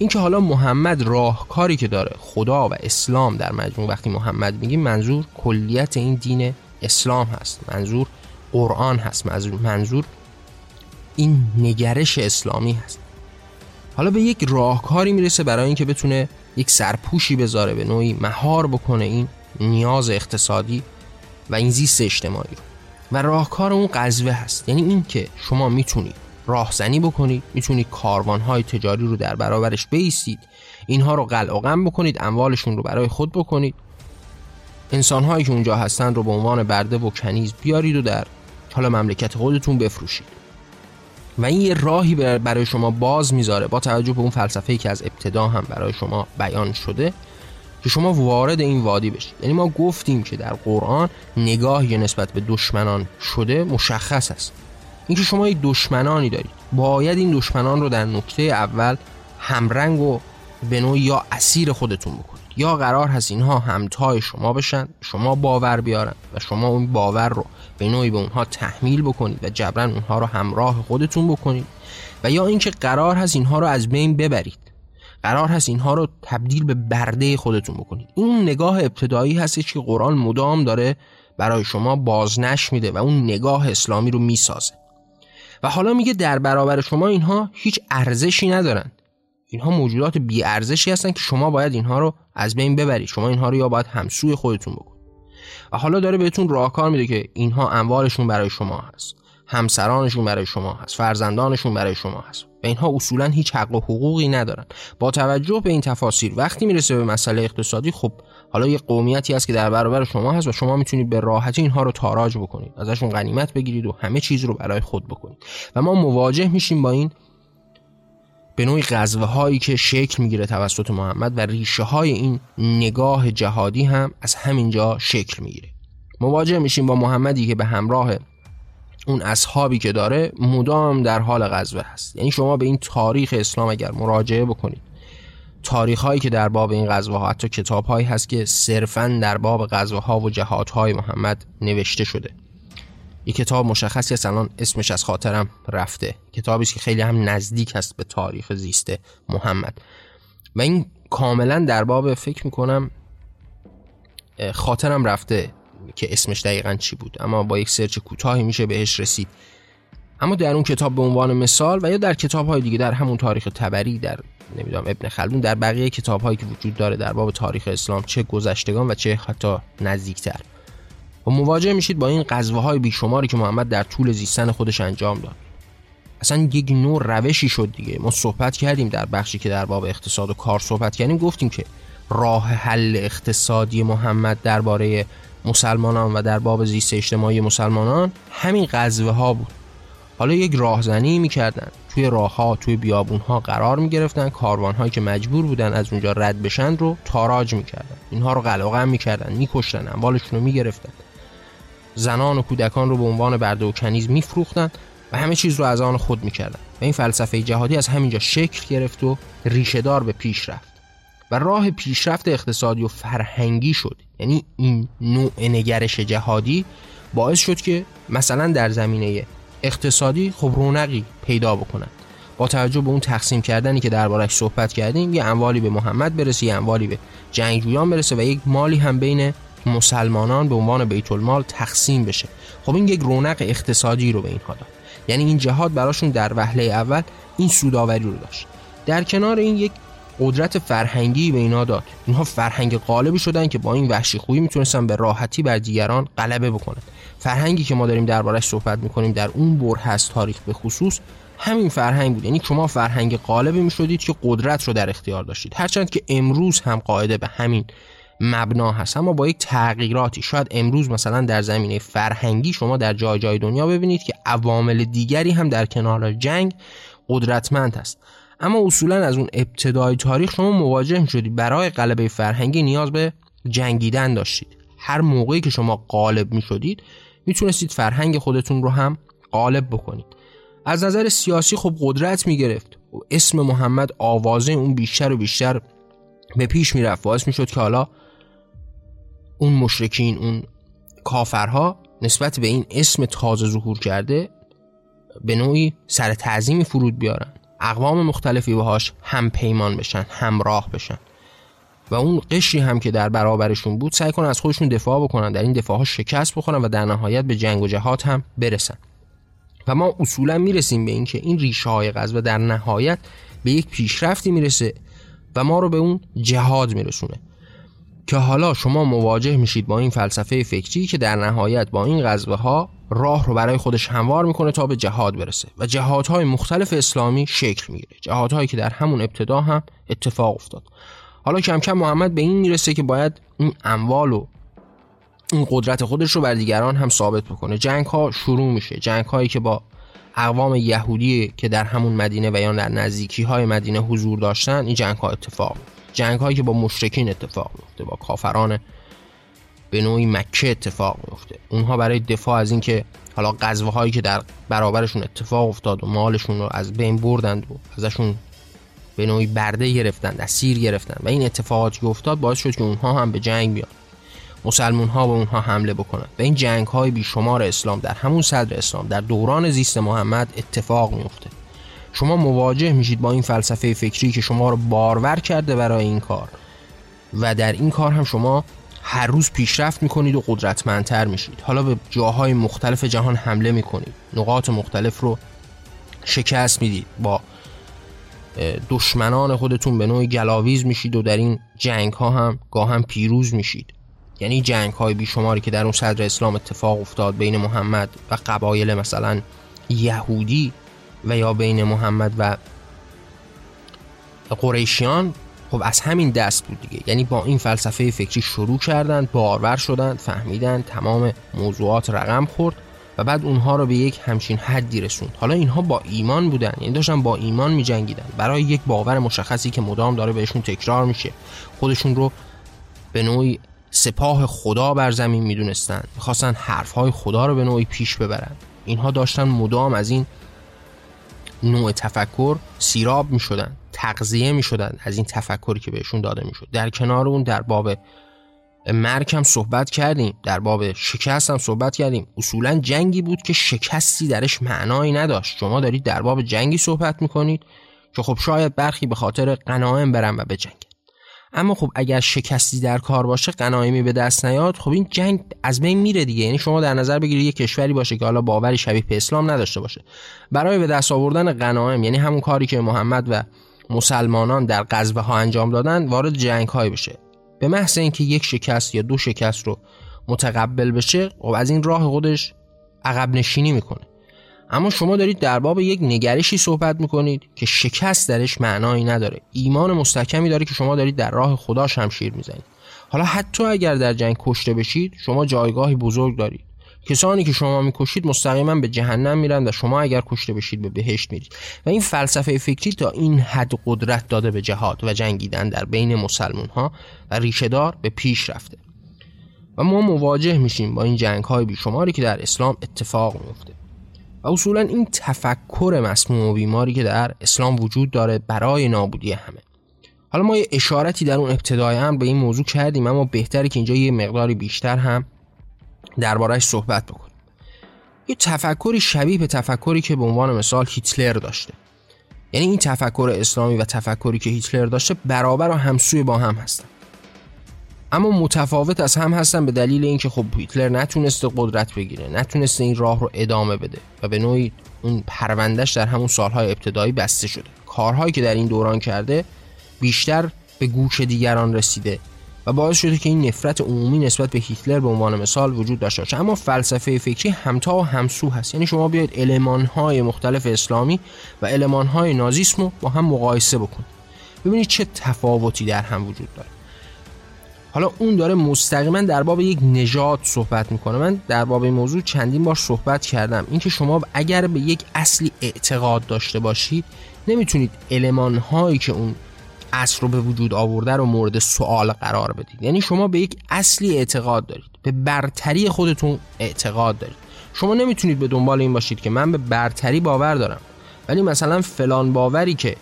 اینکه حالا محمد راهکاری که داره خدا و اسلام در مجموع وقتی محمد میگیم منظور کلیت این دین اسلام هست منظور قرآن هست منظور این نگرش اسلامی هست. حالا به یک راهکاری می‌رسه برای اینکه بتونه یک سرپوشی بذاره به نوعی مهار بکنه این نیاز اقتصادی و این زیست اجتماعی رو. و راهکار اون قزوه هست. یعنی این که شما می‌تونید راهزنی بکنید می‌تونید کاروانهای تجاری رو در برابرش بیستید. اینها رو قلع و غم بکنید اموالشون رو برای خود بکنید. انسانهایی که اونجا هستن رو به عنوان برده و کنیز بیارید و در حالا مملکت خودتون بفروشید. و این یه راهی برای شما باز می‌ذاره. با توجه به اون فلسفه‌ای که از ابتدا هم برای شما بیان شده که شما وارد این وادی بشید. یعنی ما گفتیم که در قرآن نگاهی نسبت به دشمنان شده مشخص است. اینکه شما یک دشمنانی دارید. باید این دشمنان رو در نکته اول همرنگ و به نوعی یا اسیر خودتون بکنید. یا قرار هست اینها همتای شما بشن شما باور بیارن و شما اون باور رو به نوعی به اونها تحمیل بکنید و جبران اونها رو همراه خودتون بکنید. و یا اینکه قرار هست اینها رو از بین ببرید. قرار هست اینها رو تبدیل به برده خودتون بکنید. این نگاه ابتدایی هستش که قرآن مدام داره برای شما بازنش میده و اون نگاه اسلامی رو می‌سازه. و حالا میگه در برابر شما اینها هیچ ارزشی ندارن. اینها موجودات بی ارزشی هستن که شما باید اینها رو از بین ببرید. شما اینها رو یا باید همسوی خودتون بکنید. و حالا داره بهتون راهکار میده که اینها اموالشون برای شما هست. همسرانشون برای شما هست. فرزندانشون برای شما هست. و اینها اصولا هیچ حق و حقوقی ندارن. با توجه به این تفاصیل وقتی می‌رسه به مسئله اقتصادی خب حالا یه قومیتی هست که در برابر شما هست و شما می‌تونید به راحتی اینها رو تاراج بکنید ازشون غنیمت بگیرید و همه چیز رو برای خود بکنید. و ما مواجه میشیم با این به نوعی غزوه هایی که شکل می‌گیره توسط محمد و ریشه های این نگاه جهادی هم از همینجا شکل می‌گیره. مواجه میشیم با محمدی که به همراه اون اصحابی که داره مدام در حال غزوه هست. یعنی شما به این تاریخ اسلام اگر مراجعه بکنید تاریخ هایی که در باب این غزوه ها حتی کتاب هایی هست که صرفا در باب غزوه ها و جهاد های محمد نوشته شده. یک کتاب مشخصی است الان اسمش از خاطرم رفته. کتابی که خیلی هم نزدیک است به تاریخ زیست محمد. و این کاملا در باب فکر می‌کنم خاطرم رفته که اسمش دقیقا چی بود. اما با یک سرچ کوتاهی میشه بهش رسید. اما در اون کتاب به عنوان مثال و یا در کتاب های دیگه در همون تاریخ تبری در نمی‌دونم ابن خلدون در بقیه کتاب هایی که وجود داره در باب تاریخ اسلام چه گذشتگان و چه حتی نزدیکتر. و مواجه میشید با این قضوه های بیشماری که محمد در طول زیستن خودش انجام داد. اصلا یک نوع روشی شد دیگه. ما صحبت کردیم در بخشی که در باب اقتصاد و کار صحبت کردیم گفتیم که راه حل اقتصادی محمد درباره مسلمانان و در باب زیست اجتماعی مسلمانان همین قضوه ها بود. حالا یک راهزنی می‌کردن. توی راه ها توی بیابون ها قرار می‌گرفتن. کاروان هایی که مجبور بودن از اونجا رد بشن رو تاراج می‌کردن. اینها رو قلقم می‌کردن میکشتن اموالشون رو می‌گرفتن. زنان و کودکان رو به عنوان برده و کنیز میفروختن و همه چیز رو از آن خود می‌کردن. و این فلسفه جهادی از همینجا شکل گرفت و ریشهدار به پیش رفت. و راه پیشرفت اقتصادی و فرهنگی شد. یعنی این نوع نگرش جهادی باعث شد که مثلا در زمینه اقتصادی خب رونقی پیدا بکنند با توجه به اون تقسیم کردنی که دربارش صحبت کردیم یه اموالی به محمد برسه یه اموالی به جنگجویان برسه و یک مالی هم بین مسلمانان به عنوان بیت المال تقسیم بشه. خب این یک رونق اقتصادی رو به اینها داد. یعنی این جهاد براشون در وهله اول این سوداوری رو داشت. در کنار این یک قدرت فرهنگی به اینا داد. اینها فرهنگ غالبی شدن که با این وحشی خویی می‌تونستن به راحتی بر دیگران غلبه بکنن. فرهنگی که ما داریم دربارش صحبت می‌کنیم در اون بره هست تاریخ به خصوص همین فرهنگ بود. یعنی شما فرهنگ غالبی می‌شدید که قدرت رو در اختیار داشتید. هرچند که امروز هم قاعده به همین مبنا هست اما با یک تغییراتی. شاید امروز مثلا در زمینه فرهنگی شما در جای جای دنیا ببینید که عوامل دیگری هم در کنار جنگ قدرتمند هست اما اصولا از اون ابتدای تاریخ شما مواجه شدید برای غلبه فرهنگی نیاز به جنگیدن داشتید. هر موقعی که شما غالب می شدید می‌تونستید فرهنگ خودتون رو هم غالب بکنید. از نظر سیاسی خب قدرت می گرفت و اسم محمد آوازه اون بیشتر و بیشتر به پیش می‌رفت. باعث می‌شد که حالا اون مشرکین اون کافرها نسبت به این اسم تازه ظهور کرده به نوعی سر تعظیمی فرود بیارن. اقوام مختلفی باهاش هم پیمان بشن همراه بشن. و اون قشری هم که در برابرشون بود سعی کنن از خودشون دفاع بکنن در این دفاع ها شکست بخورن و در نهایت به جنگ و جهات هم برسن. و ما اصولا می‌رسیم به اینکه این ریشه های غزوه در نهایت به یک پیشرفتی می‌رسه و ما رو به اون جهاد میرسونه. که حالا شما مواجه میشید با این فلسفه فکری که در نهایت با این غزوه ها راه رو برای خودش هموار می‌کنه تا به جهاد برسه. و جهادهای مختلف اسلامی شکل می‌گیره. جهادهایی که در همون ابتدا هم اتفاق افتاد. حالا کم کم محمد به این می‌رسه که باید این اموال و این قدرت خودش رو بر دیگران هم ثابت بکنه. جنگ ها شروع میشه. جنگ هایی که با اقوام یهودی که در همون مدینه و یا در نزدیکی های مدینه حضور داشتن این جنگ ها اتفاق جنگ هایی که با مشرکین اتفاق میفته با کافران به نوعی مکه اتفاق میفته اونها برای دفاع از اینکه حالا غزوه هایی که در برابرشون اتفاق افتاد و مالشون رو از بین بردند و ازشون به نوعی برده گرفتند اسیر گرفتند و این اتفاقاتی که افتاد باعث شد که اونها هم به جنگ بیان. مسلمون ها به اونها حمله بکنند و این جنگ های بیشمار اسلام در همون صدر اسلام در دوران زیست محمد اتفاق میفته شما مواجه میشید با این فلسفه فکری که شما رو بارور کرده برای این کار. و در این کار هم شما هر روز پیشرفت می‌کنید و قدرتمندتر میشید. حالا به جاهای مختلف جهان حمله می‌کنید. نقاط مختلف رو شکست می‌دید. با دشمنان خودتون به نوعی گلاویز میشید و در این جنگ ها هم گاه هم پیروز میشید. یعنی جنگ های بیشماری که در اون صدر اسلام اتفاق افتاد بین محمد و قبایل مثلا یهودی و یا بین محمد و قریشیان خب از همین دست بود دیگه. یعنی با این فلسفه فکری شروع کردند بارور شدند فهمیدند تمام موضوعات رقم خورد. و بعد اونها رو به یک همچین حدی رسوند. حالا اینها با ایمان بودن یعنی داشتن با ایمان می جنگیدن برای یک باور مشخصی که مدام داره بهشون تکرار میشه. خودشون رو به نوعی سپاه خدا بر زمین می‌دونستند می‌خواستن حرفهای خدا رو به نوعی پیش ببرن. اینها داشتن مدام از این نوع تفکر سیراب می شدن تغذیه می شدن از این تفکری که بهشون داده می شد در کنار اون در باب مرگ هم صحبت کردیم. در باب شکست هم صحبت کردیم. اصولا جنگی بود که شکستی درش معنایی نداشت. شما دارید در باب جنگی صحبت می‌کنید که خب شاید برخی به خاطر قناعم برن و بجنگن. اما خب اگر شکستی در کار باشه قنایمی به دست نیاد خب این جنگ از بین میره دیگه. یعنی شما در نظر بگیرید یک کشوری باشه که حالا باوری شبیه به اسلام نداشته باشه. برای به دست آوردن غنایم یعنی همون کاری که محمد و مسلمانان در غزوه ها انجام دادن وارد جنگ های بشه. به محض اینکه یک شکست یا دو شکست رو متقبل بشه خب از این راه خودش عقب نشینی می‌کنه. اما شما دارید در باب یک نگرشی صحبت می‌کنید که شکست درش معنایی نداره. ایمان مستحکمی داره که شما دارید در راه خدا شمشیر می‌زنید. حالا حتی اگر در جنگ کشته بشید شما جایگاهی بزرگ دارید. کسانی که شما می‌کشید مستقیما به جهنم میرن و شما اگر کشته بشید به بهشت میرید. و این فلسفه فکری تا این حد قدرت داده به جهاد و جنگیدن در بین مسلمون ها و ریشهدار به پیش رفته. و ما مواجه میشیم با این جنگ های بیشماری که در اسلام اتفاق میفته و اصولا این تفکر مسموم و بیماری که در اسلام وجود داره برای نابودی همه. حالا ما یه اشارتی در اون ابتدای هم به این موضوع کردیم اما بهتره که اینجا یه مقداری بیشتر هم دربارهش صحبت بکنیم یه تفکری شبیه به تفکری که به عنوان مثال هیتلر داشته. یعنی این تفکر اسلامی و تفکری که هیتلر داشته برابر و همسوی با هم هستن. اما متفاوت از هم هستن به دلیل اینکه خب هیتلر نتونسته قدرت بگیره نتونسته این راه رو ادامه بده و به نوعی اون پروندهش در همون سالهای ابتدایی بسته شده. کارهایی که در این دوران کرده بیشتر به گوش دیگران رسیده و باعث شده که این نفرت عمومی نسبت به هیتلر به عنوان مثال وجود داشته باشه اما فلسفه فکری همتا و همسو هست. یعنی شما بیاید المانهای مختلف اسلامی و المانهای نازیسم رو با هم مقایسه بکنید ببینید چه تفاوتی در هم وجود داره. حالا اون داره مستقیما در باب یک نژاد صحبت می‌کنه. من در باب این موضوع چندین بار صحبت کردم. اینکه شما اگر به یک اصلی اعتقاد داشته باشید نمی‌تونید علمان هایی که اون اصل رو به وجود آورده رو مورد سوال قرار بدید. یعنی شما به یک اصلی اعتقاد دارید. به برتری خودتون اعتقاد دارید. شما نمی‌تونید به دنبال این باشید که من به برتری باور دارم. ولی مثلا فلان باوری که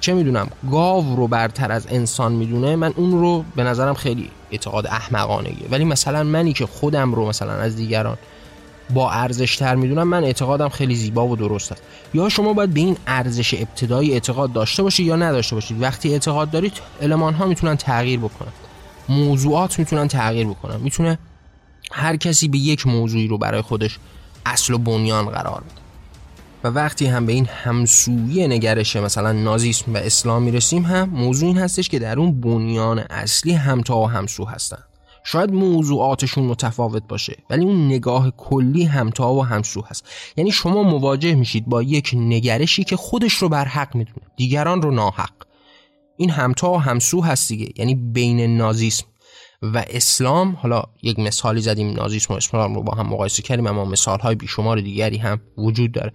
چه می‌دونم گاو رو برتر از انسان می‌دونه من اون رو به نظرم خیلی اعتقاد احمقانگیه ولی مثلا منی که خودم رو مثلا از دیگران با ارزش تر می‌دونم من اعتقادم خیلی زیبا و درست است. یا شما باید به این ارزش ابتدایی اعتقاد داشته باشید یا نداشته باشید. وقتی اعتقاد دارید المان ها می‌تونن تغییر بکنن. موضوعات می‌تونن تغییر بکنن. می‌تونه هر کسی به یک موضوعی رو برای خودش اصل و بنیان قرار بده. و وقتی هم به این همسویی نگرش مثلا نازیسم و اسلام می‌رسیم هم موضوع این هستش که در اون بنیان اصلی همتا و همسو هستن. شاید موضوعاتشون متفاوت باشه ولی اون نگاه کلی همتا و همسو هست. یعنی شما مواجه میشید با یک نگرشی که خودش رو بر حق می‌دونه دیگران رو ناحق. این همتا و همسو هست دیگه یعنی بین نازیسم و اسلام. حالا یک مثالی زدیم نازیسم و اسلام رو با هم مقایسه کردیم اما مثال های بیشمار دیگری هم وجود داره.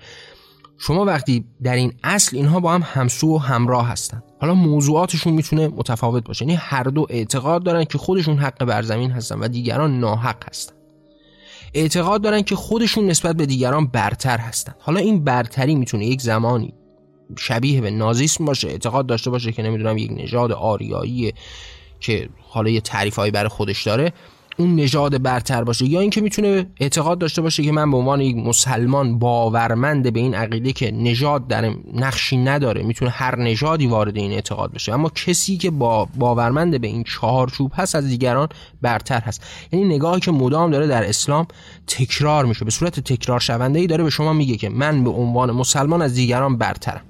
شما وقتی در این اصل اینها با هم همسو و همراه هستن. حالا موضوعاتشون می‌تونه متفاوت باشه. یعنی هر دو اعتقاد دارن که خودشون حق بر زمین هستن و دیگران ناحق هستن. اعتقاد دارن که خودشون نسبت به دیگران برتر هستن. حالا این برتری می‌تونه یک زمانی شبیه به نازیسم باشه اعتقاد داشته باشه که نمی‌دونم یک نژاد آریایی که حالا یه تعریفایی برای خودش داره. اون نژاد برتر باشه یا اینکه می‌تونه اعتقاد داشته باشه که من به عنوان یک مسلمان باورمند به این عقیده که نژاد در نقشی نداره می‌تونه هر نژادی وارد این اعتقاد بشه اما کسی که با باورمند به این چهارچوب هست از دیگران برتر هست. یعنی نگاهی که مدام داره در اسلام تکرار میشه به صورت تکرار شونده ای داره به شما میگه که من به عنوان مسلمان از دیگران برترم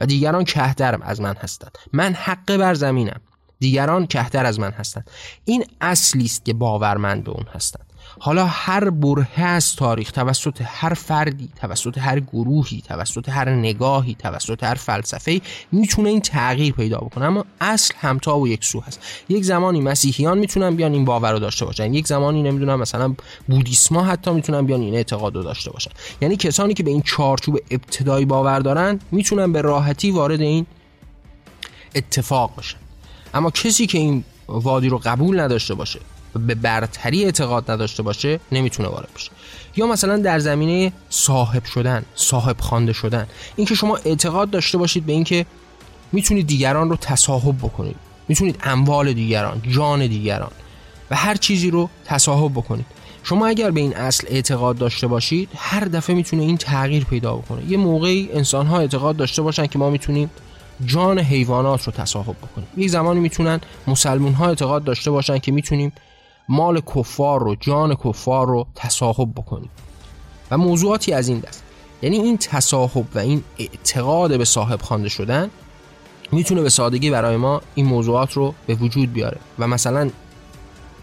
و دیگران کهترم از من هستند. من حق بر زمینم. دیگران کهتر از من هستند. این اصلی است که باورمند به اون هستند. حالا هر برهه از تاریخ توسط هر فردی توسط هر گروهی توسط هر نگاهی توسط هر فلسفه می‌تونه این تغییر پیدا بکنه. اما اصل همتا و یک سو هست. یک زمانی مسیحیان می‌تونن بیان این باور رو داشته باشن. یک زمانی نمی‌دونم مثلا بودیسما حتی می‌تونن بیان این اعتقاد رو داشته باشن. یعنی کسانی که به این چارچوب ابتدایی باور دارن می‌تونن به راحتی وارد این اتفاق بشن. اما کسی که این وادی رو قبول نداشته باشه به برتری اعتقاد نداشته باشه نمی‌تونه وارد بشه. یا مثلا در زمینه صاحب شدن صاحب خوانده شدن. اینکه شما اعتقاد داشته باشید به اینکه می‌تونید دیگران رو تصاحب بکنید. می‌تونید اموال دیگران جان دیگران و هر چیزی رو تصاحب بکنید. شما اگر به این اصل اعتقاد داشته باشید هر دفعه می‌تونه این تغییر پیدا بکنه. یه موقعی انسان ها اعتقاد داشته باشن که ما می‌تونیم جان حیوانات رو تصاحب بکنیم. یک زمانی می‌تونن مسلمون ها اعتقاد داشته باشن که می‌تونیم مال کفار رو جان کفار رو تصاحب بکنیم. و موضوعاتی از این دست. یعنی این تصاحب و این اعتقاد به صاحب خوانده شدن می‌تونه به سادگی برای ما این موضوعات رو به وجود بیاره. و مثلا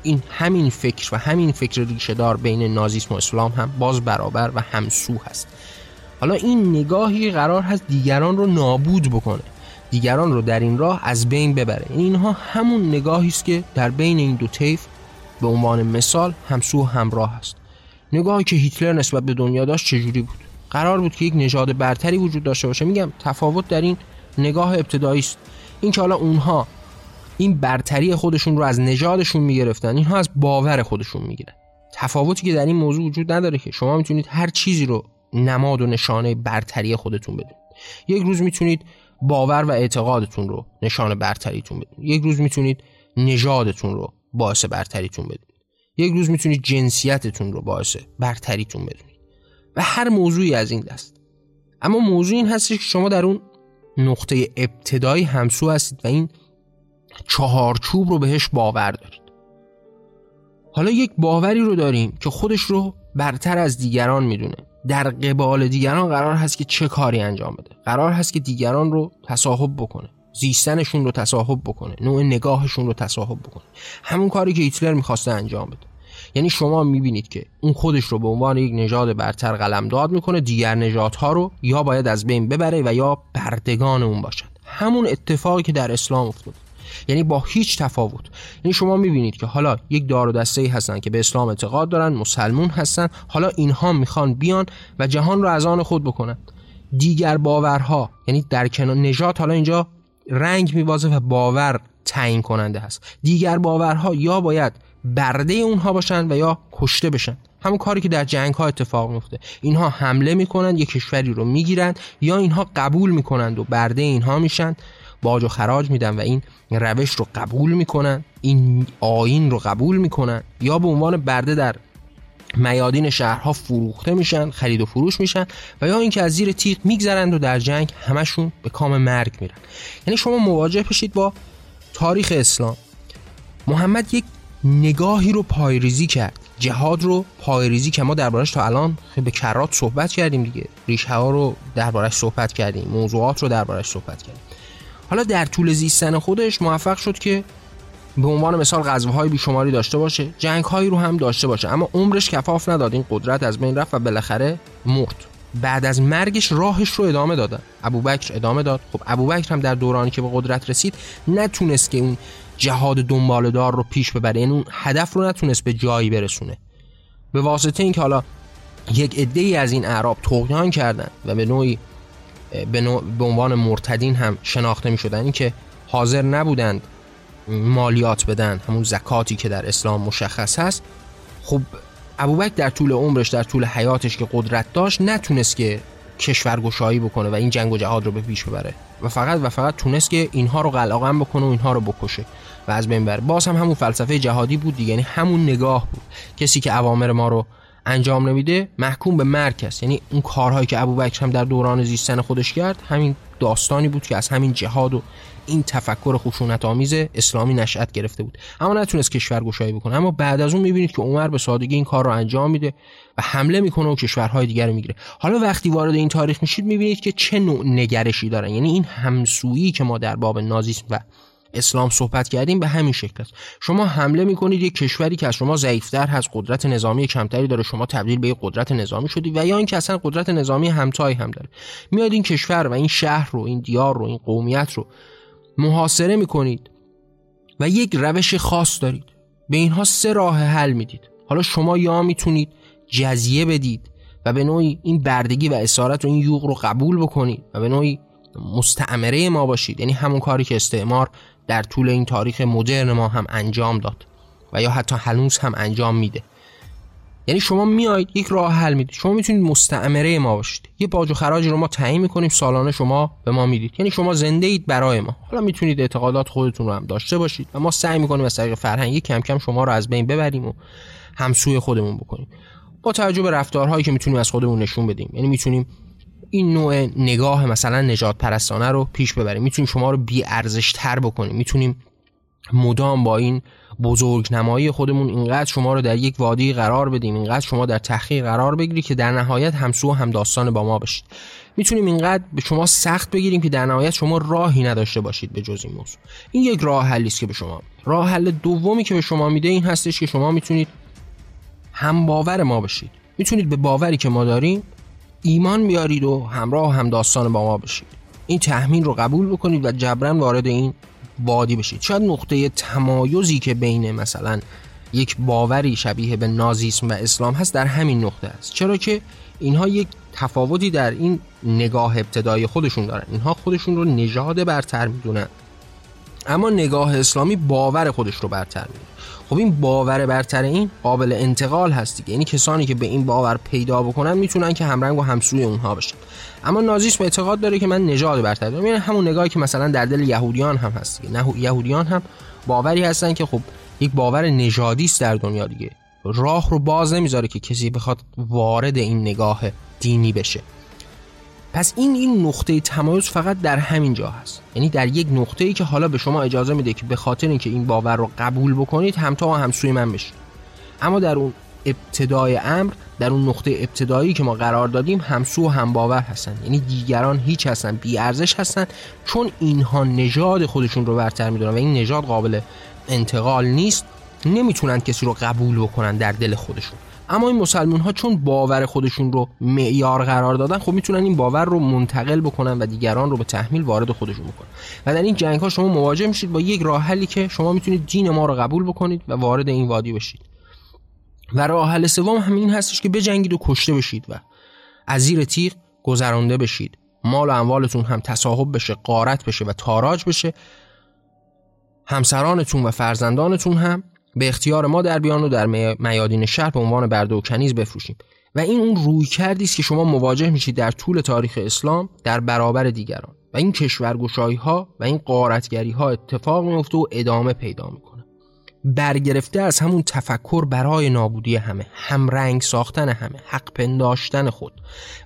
این همین فکر و همین فکر ریشه دار بین نازیسم و اسلام هم باز برابر و همسو هست. حالا این نگاهی قرار هست دیگران رو نابود بکنه. دیگران رو در این راه از بین ببره. اینها همون نگاهی است که در بین این دو طیف به عنوان مثال همسو همراه است. نگاهی که هیتلر نسبت به دنیا داشت چجوری بود؟ قرار بود که یک نژاد برتری وجود داشته باشه. میگم تفاوت در این نگاه ابتدایی است. این که حالا اونها این برتری خودشون رو از نژادشون می‌گرفتن اینها از باور خودشون می‌گیرن. تفاوتی که در این موضوع وجود نداره که. شما می‌تونید هر چیزی رو نماد و نشانه برتری خودتون بدونید. یک روز می‌تونید باور و اعتقادتون رو نشان برتریتون بدونید یک روز می‌تونید نژادتون رو باعث برتریتون بدونید یک روز می‌تونید جنسیتتون رو باعث برتریتون بدونید و هر موضوعی از این دست. اما موضوع این هستش که شما در اون نقطه ابتدایی همسو هستید و این چهارچوب رو بهش باور دارید. حالا یک باوری رو داریم که خودش رو برتر از دیگران می‌دونه. در قبال دیگران قرار هست که چه کاری انجام بده. قرار هست که دیگران رو تصاحب بکنه. زیستنشون رو تصاحب بکنه. نوع نگاهشون رو تصاحب بکنه. همون کاری که هیتلر می‌خواسته انجام بده. یعنی شما می‌بینید که اون خودش رو به عنوان یک نژاد برتر قلمداد می‌کنه دیگر نژادها رو یا باید از بین ببره و یا بردگان اون باشد. همون اتفاقی که در اسلام افتاد یعنی با هیچ تفاوت. یعنی شما می‌بینید که حالا یک دار و دسته ای هستن که به اسلام اعتقاد دارن مسلمون هستن حالا اینها می‌خوان بیان و جهان رو از آن خود بکنن. دیگر باورها یعنی در کنار نجات حالا اینجا رنگ میبازه و باور تعیین کننده هست. دیگر باورها یا باید برده اونها باشن و یا کشته بشن. همون کاری که در جنگ ها اتفاق میفته اینها حمله می‌کنند یک کشوری رو می‌گیرند یا اینها قبول می‌کنند و برده اینها میشن. باج و خراج میدن و این روش رو قبول می‌کنن این آین رو قبول می‌کنن یا به عنوان برده در میادین شهرها فروخته میشن خرید و فروش میشن و یا اینکه از زیر تیغ میگذرند و در جنگ همشون به کام مرگ میرن. یعنی شما مواجه بشید با تاریخ اسلام. محمد یک نگاهی رو پایریزی کرد. جهاد رو پایریزی که ما دربارش تا الان به کرات صحبت کردیم دیگه. ریشه ها رو دربارش صحبت کردیم. موضوعات رو دربارش صحبت کردیم. حالا در طول زیستن خودش موفق شد که به عنوان مثال غزوهای بیشماری داشته باشه جنگ هایی رو هم داشته باشه. اما عمرش کفاف نداد این قدرت از بین رفت و بالاخره مرد. بعد از مرگش راهش رو ادامه دادن. ابوبکر ادامه داد. خب ابوبکر هم در دورانی که به قدرت رسید نتونست که اون جهاد دنبالدار رو پیش ببره. یعنی اون هدف رو نتونست به جایی برسونه. به واسطه اینکه حالا یک عده از این اعراب طغیان کردن و به نوعی به عنوان مرتدین هم شناخته می شدن این که حاضر نبودند مالیات بدن همون زکاتی که در اسلام مشخص هست. خب ابوبکر در طول عمرش در طول حیاتش که قدرت داشت نتونست که کشورگشایی بکنه و این جنگ و جهاد رو به پیش ببره. و فقط و فقط تونست که اینها رو قلقم بکنه و اینها رو بکشه و از بین بره. باز هم همون فلسفه جهادی بود دیگه یعنی همون نگاه بود. کسی که اوامر ما رو انجام نمیده محکوم به مرگ است. یعنی اون کارهایی که ابوبکر هم در دوران زیستن خودش کرد همین داستانی بود که از همین جهاد و این تفکر خشونت آمیز اسلامی نشأت گرفته بود. اما نتونست کشور گشایی بکنه. اما بعد از اون می‌بینید که عمر به سادگی این کار رو انجام میده و حمله می‌کنه و کشورهای دیگر رو می‌گیره. حالا وقتی وارد این تاریخ میشید می‌بینید که چه نوع نگرشی دارن. یعنی این همسویی که ما در باب نازیسم و اسلام صحبت کردیم به همین شکل است. شما حمله می‌کنید یک کشوری که از شما ضعیفتر هست قدرت نظامی کمتری داره شما تبدیل به یک قدرت نظامی شدید و یا اینکه اصلا قدرت نظامی همتایی هم داره. میاد این کشور و این شهر رو این دیار رو این قومیت رو محاصره می‌کنید و یک روش خاص دارید. به اینها سه راه حل می‌دید. حالا شما یا می‌تونید جزیه بدید و به نوعی این بردگی و اسارت و این یوغ رو قبول بکنید و به نوعی مستعمره ما باشید. یعنی همون کاری که استعمار در طول این تاریخ مدرن ما هم انجام داد و یا حتی هنوز هم انجام میده. یعنی شما میایید یک راه حل می‌دید. شما می‌تونید مستعمره ما باشید. یه باج و خراجی رو ما تعیین می‌کنیم سالانه شما به ما می‌دید. یعنی شما زنده اید برای ما. حالا می‌تونید اعتقادات خودتون رو هم داشته باشید و ما سعی می‌کنیم از طریق فرهنگی کم کم شما رو از بین ببریم و همسوی خودمون بکنیم. با توجه به رفتارهایی که می‌تونیم از خودمون نشون بدیم. یعنی می‌تونیم این نوع نگاه مثلا نجات پرستانه رو پیش ببریم. می‌تونیم شما رو بی ارزش تر بکنیم. می‌تونیم مدام با این بزرگ نمایی خودمون اینقدر شما رو در یک وادی قرار بدیم اینقدر شما در تحقیق قرار بگیری که در نهایت همسو هم داستان با ما باشید. می‌تونیم اینقدر به شما سخت بگیریم که در نهایت شما راهی نداشته باشید به جز این موضوع. این یک راه حلی است که به شما راه حل دومی که به شما میده این هستش که شما می‌تونید هم باور ما بشید می‌تونید به باوری که ما داریم ایمان بیارید و همراه هم داستان با ما بشید این تحمیل رو قبول بکنید و جبران وارد این وادی بشید. شاید نقطه تمایزی که بین مثلا یک باوری شبیه به نازیسم و اسلام هست در همین نقطه است. چرا که اینها یک تفاوتی در این نگاه ابتدای خودشون دارن. اینها خودشون رو نژاد برتر می‌دونن. اما نگاه اسلامی باور خودش رو برتر می‌دونه خب این باور برتر این قابل انتقال هست دیگه. یعنی کسانی که به این باور پیدا بکنن می‌تونن که همرنگ و همسوی اونها بشن. اما نازیسم اعتقاد داره که من نژاد برتر دارم. یعنی همون نگاهی که مثلا در دل یهودیان هم هست دیگه. نه یهودیان هم باوری هستن که خب یک باور نژادی است در دنیا دیگه. راه رو باز نمی‌ذاره که کسی بخواد وارد این نگاه دینی بشه. پس این این نقطه تمایز فقط در همین جا هست. یعنی در یک نقطه ای که حالا به شما اجازه میده که به خاطر اینکه این باور رو قبول بکنید همتا و همسوی من بشید. اما در اون ابتدای امر در اون نقطه ابتدایی که ما قرار دادیم همسو و هم باور هستن یعنی دیگران هیچ هستن بی ارزش هستن چون اینها نژاد خودشون رو برتر می‌دونن و این نژاد قابل انتقال نیست. نمی‌تونن کسی رو قبول بکنن در دل خودشون. اما این مسلمون ها چون باور خودشون رو معیار قرار دادن خب می‌تونن این باور رو منتقل بکنن و دیگران رو به تحمیل وارد خودشون بکنن. و در این جنگ ها شما مواجه میشید با یک راه حلی که شما می‌تونید دین ما رو قبول بکنید و وارد این وادی بشید. و راه حل سوم همین هستش که بجنگید و کشته بشید و از زیر تیغ گذرانده بشید. مال و اموالتون هم تصاحب بشه قارت بشه و تاراج بشه. همسرانتون و فرزندانتون هم به اختیار ما در بیان و در میادین شهر به عنوان برده و کنیز بفروشیم. و این اون روی کردی است که شما مواجه میشید در طول تاریخ اسلام در برابر دیگران. و این کشورگشایی ها و این قارتگری ها اتفاق میفته و ادامه پیدا می‌کنه. برگرفته از همون تفکر برای نابودی همه همرنگ ساختن همه حق پنداشتن خود.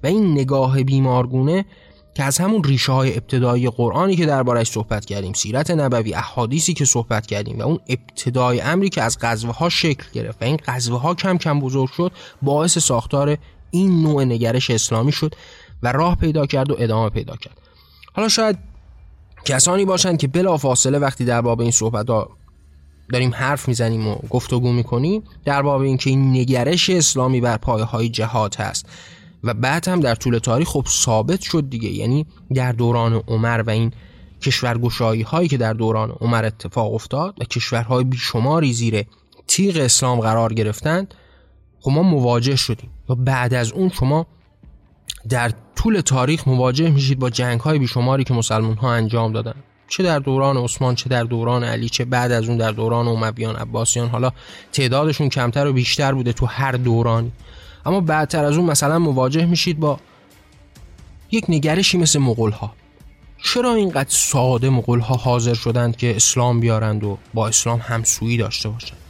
و این نگاه بیمارگونه که از همون ریشه های ابتدایی قرآنی که دربارش صحبت کردیم سیرت نبوی احادیثی که صحبت کردیم و اون ابتدای امری که از غزوه ها شکل گرفت و این غزوه ها کم کم بزرگ شد باعث ساختار این نوع نگرش اسلامی شد و راه پیدا کرد و ادامه پیدا کرد. حالا شاید کسانی باشند که بلا فاصله وقتی در باب این صحبت ها داریم حرف می‌زنیم و گفتگو می‌کنیم در باب اینکه این نگرش اسلامی بر پایه های جهاد هست. و بعد هم در طول تاریخ خب ثابت شد دیگه. یعنی در دوران عمر و این کشورگشایی هایی که در دوران عمر اتفاق افتاد و کشورهای بیشماری زیر تیغ اسلام قرار گرفتند خب ما مواجه شدیم. و بعد از اون شما در طول تاریخ مواجه میشید با جنگ های بیشماری که مسلمان ها انجام دادن. چه در دوران عثمان چه در دوران علی چه بعد از اون در دوران امویان عباسیان. حالا تعدادشون کمتر و بیشتر بوده تو هر دورانی. اما بعدتر از اون مثلا مواجه میشید با یک نگرشی مثل مغول ها چرا اینقدر ساده مغول ها حاضر شدند که اسلام بیارند و با اسلام همسویی داشته باشند؟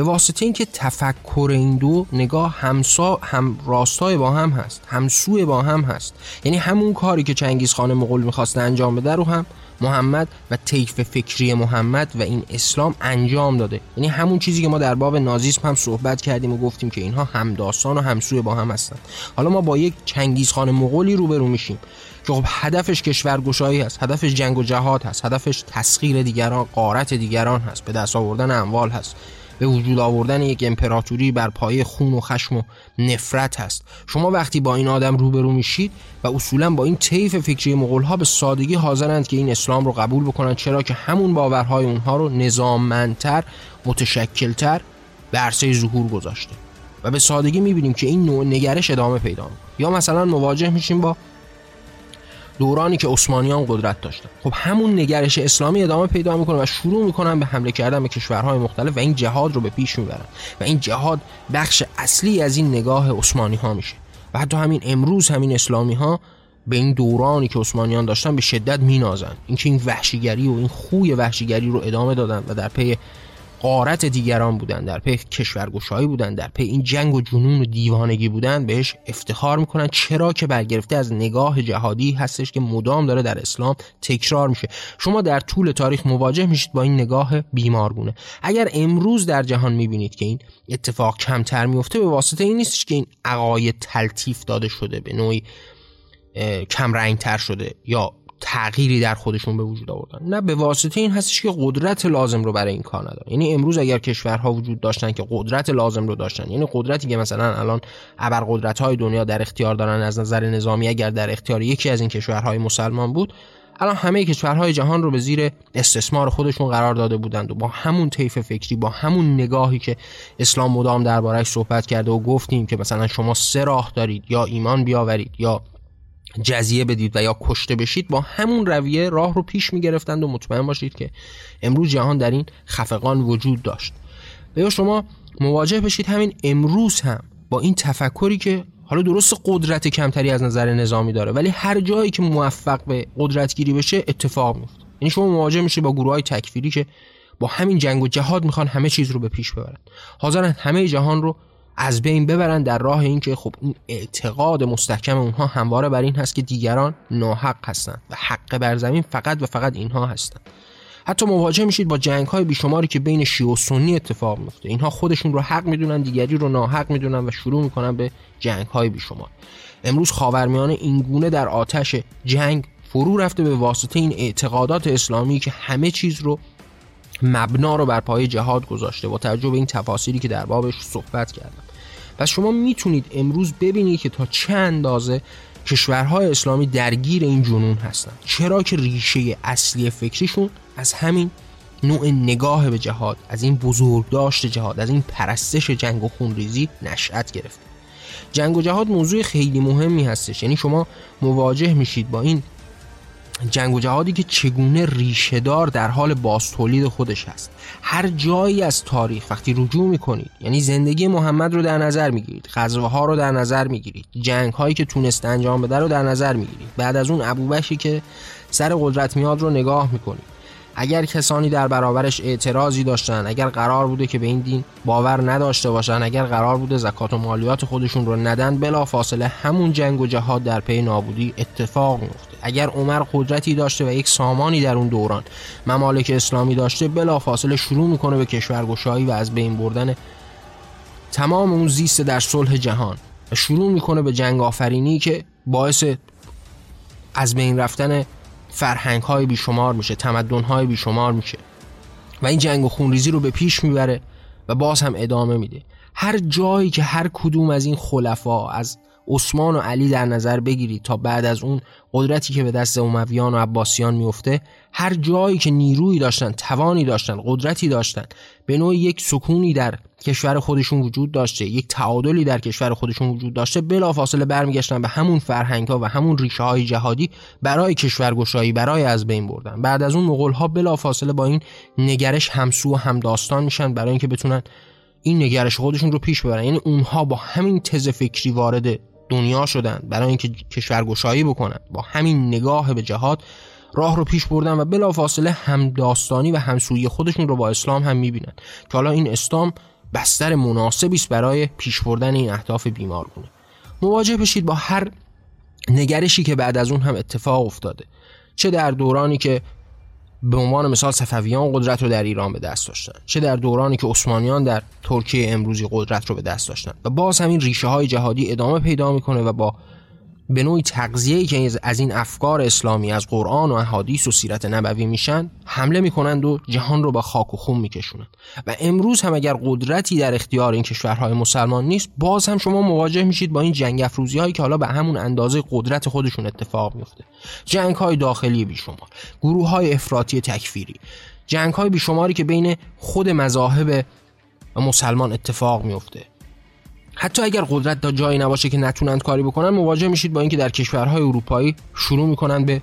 به واسطه اینکه تفکر این دو نگاه همسا هم راستای با هم هست همسوی با هم هست. یعنی همون کاری که چنگیز خان مغول می‌خواست انجام بده رو هم محمد و طیف فکری محمد و این اسلام انجام داده. یعنی همون چیزی که ما در باب نازیسم هم صحبت کردیم و گفتیم که اینها هم داستان و همسوی با هم هستند حالا ما با یک چنگیز خان مغولی روبرو میشیم که خب هدفش کشورگشایی هست هدفش جنگ و جهاد هست هدفش تسخیر دیگران قارت دیگران هست به دست آوردن اموال هست. به وجود آوردن یک امپراتوری بر پایه خون و خشم و نفرت هست. شما وقتی با این آدم روبرو میشید و اصولا با این طیف فکری مغول ها به سادگی حاضرند که این اسلام رو قبول بکنند چرا که همون باورهای اونها رو نظاممندتر متشکلتر به عرصه ظهور گذاشته. و به سادگی می‌بینیم که این نوع نگرش ادامه پیدا یا مثلا مواجه میشیم با دورانی که عثمانیان قدرت داشتن. خب همون نگرش اسلامی ادامه پیدا می‌کنه و شروع می‌کنن به حمله کردن به کشورهای مختلف و این جهاد رو به پیش می‌برن و این جهاد بخش اصلی از این نگاه عثمانی ها میشه. و حتی همین امروز همین اسلامی ها به این دورانی که عثمانیان داشتن به شدت مینازن. اینکه این وحشیگری و این خوی وحشیگری رو ادامه دادن و در پی غارت دیگران بودن در پی کشورگشایی بودن در پی این جنگ و جنون و دیوانگی بودن بهش افتخار می‌کنن. چرا که برگرفته از نگاه جهادی هستش که مدام داره در اسلام تکرار میشه. شما در طول تاریخ مواجه میشید با این نگاه بیمارگونه. اگر امروز در جهان می‌بینید که این اتفاق کمتر میفته به واسطه این نیستش که این عقاید تلطیف داده شده به نوعی کم تر شده یا تغییری در خودشون به وجود آوردن. نه به واسطه این هستش که قدرت لازم رو برای این کار ندارن. یعنی امروز اگر کشورها وجود داشتن که قدرت لازم رو داشتن یعنی قدرتی که مثلا الان ابر های دنیا در اختیار دارن از نظر نظامی اگر در اختیار یکی از این کشورهای مسلمان بود الان همه کشورهای جهان رو به زیر استثمار خودشون قرار داده بودند و با همون طیف فکری با همون نگاهی که اسلام مدام دربارهش صحبت کرده و گفتیم که مثلا شما سه راه دارید یا ایمان بیاورید یا جزیه بدید و یا کشته بشید با همون رویه راه رو پیش می‌گرفتند و مطمئن باشید که امروز جهان در این خفقان وجود داشت. و یا شما مواجه بشید همین امروز هم با این تفکری که حالا درست قدرت کمتری از نظر نظامی داره ولی هر جایی که موفق به قدرت گیری بشه اتفاق میفته یعنی شما مواجه میشید با گروه های تکفیری که با همین جنگ و جهاد می‌خوان همه چیز رو به پیش ببرن. حاضرن همه جهان رو از بین ببرن در راه اینکه خب این اعتقاد مستحکم اونها همواره بر این هست که دیگران ناحق هستند و حق بر زمین فقط و فقط اینها هستند حتی مواجه میشید با جنگ های بیشماری که بین شیعه و سنی اتفاق میفته اینها خودشون رو حق می‌دونن دیگری رو ناحق می‌دونن و شروع می‌کنن به جنگ های بیشمار. امروز خاورمیانه اینگونه در آتش جنگ فرو رفته به واسطه این اعتقادات اسلامی که همه چیز رو مبنا رو بر پای جهاد گذاشته با توجه به این تفاصیلی که در بابش صحبت کردم. پس شما می‌تونید امروز ببینید که تا چه اندازه کشورهای اسلامی درگیر این جنون هستند چرا که ریشه اصلی فکریشون از همین نوع نگاه به جهاد از این بزرگ داشت جهاد از این پرستش جنگ و خونریزی نشأت گرفته. جنگ و جهاد موضوع خیلی مهمی هستش. یعنی شما مواجه میشید با این جنگ و جهادی که چگونه ریشهدار در حال باستولید خودش هست هر جایی از تاریخ وقتی رجوع می‌کنید یعنی زندگی محمد رو در نظر می‌گیرید غزوه ها رو در نظر می‌گیرید جنگ هایی که تونست انجام بده رو در نظر می‌گیرید بعد از اون ابوبشی که سر قدرت میاد رو نگاه می‌کنید. اگر کسانی در برابرش اعتراضی داشتن اگر قرار بوده که به این دین باور نداشته باشن اگر قرار بوده زکات و مالیات خودشون رو ندن بلا فاصله همون جنگ و جهاد در پی نابودی اتفاق میفته اگر عمر قدرتی داشته و یک سامانی در اون دوران ممالک اسلامی داشته بلا فاصله شروع می‌کنه به کشورگشایی و از بین بردن تمام اون زیست در صلح جهان. و شروع می‌کنه به جنگ آفرینی که باعث از بین رفتن فرهنگ های بیشمار میشه تمدن های بیشمار میشه. و این جنگ و خونریزی رو به پیش می‌بره و باز هم ادامه میده. هر جایی که هر کدوم از این خلفا از عثمان و علی در نظر بگیرید تا بعد از اون قدرتی که به دست امویان و عباسیان میفته هر جایی که نیرویی داشتن توانی داشتن قدرتی داشتن به نوع یک سکونی در کشور خودشون وجود داشته. یک تعادلی در کشور خودشون وجود داشته. بلافاصله برمیگشتن به همون فرهنگ ها و همون ریشه های جهادی برای کشورگشایی برای از بین بردن. بعد از اون مغول ها بلافاصله با این نگرش همسو و هم داستان میشن برای اینکه بتونن این نگرش خودشون رو پیش ببرن. یعنی اونها با همین تز فکری وارد دنیا شدن برای اینکه کشورگشایی بکنن. با همین نگاه به جهاد راه رو پیش بردن و بلافاصله هم داستانی و همسویی خودشون رو با اسلام هم می‌بینن. که حالا این اسلام بستر مناسبی است برای پیش بردن این اهداف بیمارگونه مواجه بشید با هر نگرشی که بعد از اون هم اتفاق افتاده. چه در دورانی که به عنوان مثال صفویان قدرت رو در ایران به دست داشتن چه در دورانی که عثمانیان در ترکیه امروزی قدرت رو به دست داشتن. و باز همین ریشه های جهادی ادامه پیدا می‌کنه و با به نوعی تغذیه‌ای که از این افکار اسلامی از قرآن و احادیث و سیرت نبوی میشن حمله می‌کنند و جهان رو به خاک و خون میکشونند. و امروز هم اگر قدرتی در اختیار این کشورهای مسلمان نیست باز هم شما مواجه میشید با این جنگ افروزی هایی که حالا به همون اندازه قدرت خودشون اتفاق میفته جنگ های داخلی بیشمار گروه های افراطی تکفیری جنگ های بیشماری که بین خود مذاهب مسلمان اتفاق میفته حتی اگر قدرت دا جایی نباشه که نتونند کاری بکنن مواجه میشید با اینکه در کشورهای اروپایی شروع می‌کنن به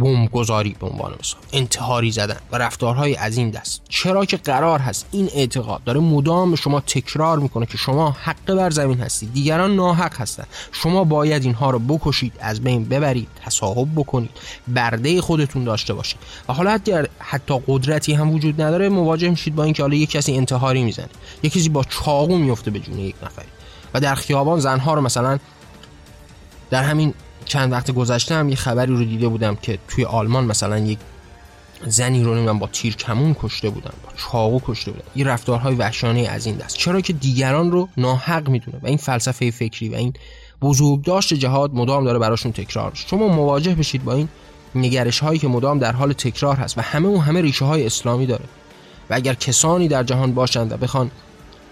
بمب گذاری به عنوان مثال. انتحاری زدن و رفتارهای از این دست. چرا که قرار هست این اعتقاد داره مدام شما تکرار می‌کنه که شما حق بر زمین هستید. دیگران ناحق هستند شما باید اینها رو بکشید از بین ببرید تصاحب بکنید برده خودتون داشته باشید. و حالا اگر حتی قدرتی هم وجود نداره مواجه میشید با اینکه حالا یک کسی انتحاری می‌زنه. یک کسی با چاقو میفته به جون یک نفری. و در خیابان زنها رو مثلا در همین چند وقت گذشته هم یه خبری رو دیده بودم که توی آلمان مثلا یک زنی رو نمی‌دونم با تیر کمون کشته بودن با چاقو کشته بودن. این رفتارهای وحشانه از این دست. چرا که دیگران رو ناحق می‌دونه و این فلسفه فکری و این بزرگداشت جهاد مدام داره براشون تکرار شما مواجه بشید با این نگرش هایی که مدام در حال تکرار هست و همه اون همه ریشه های اسلامی داره. و اگر کسانی در جهان باشند و بخوان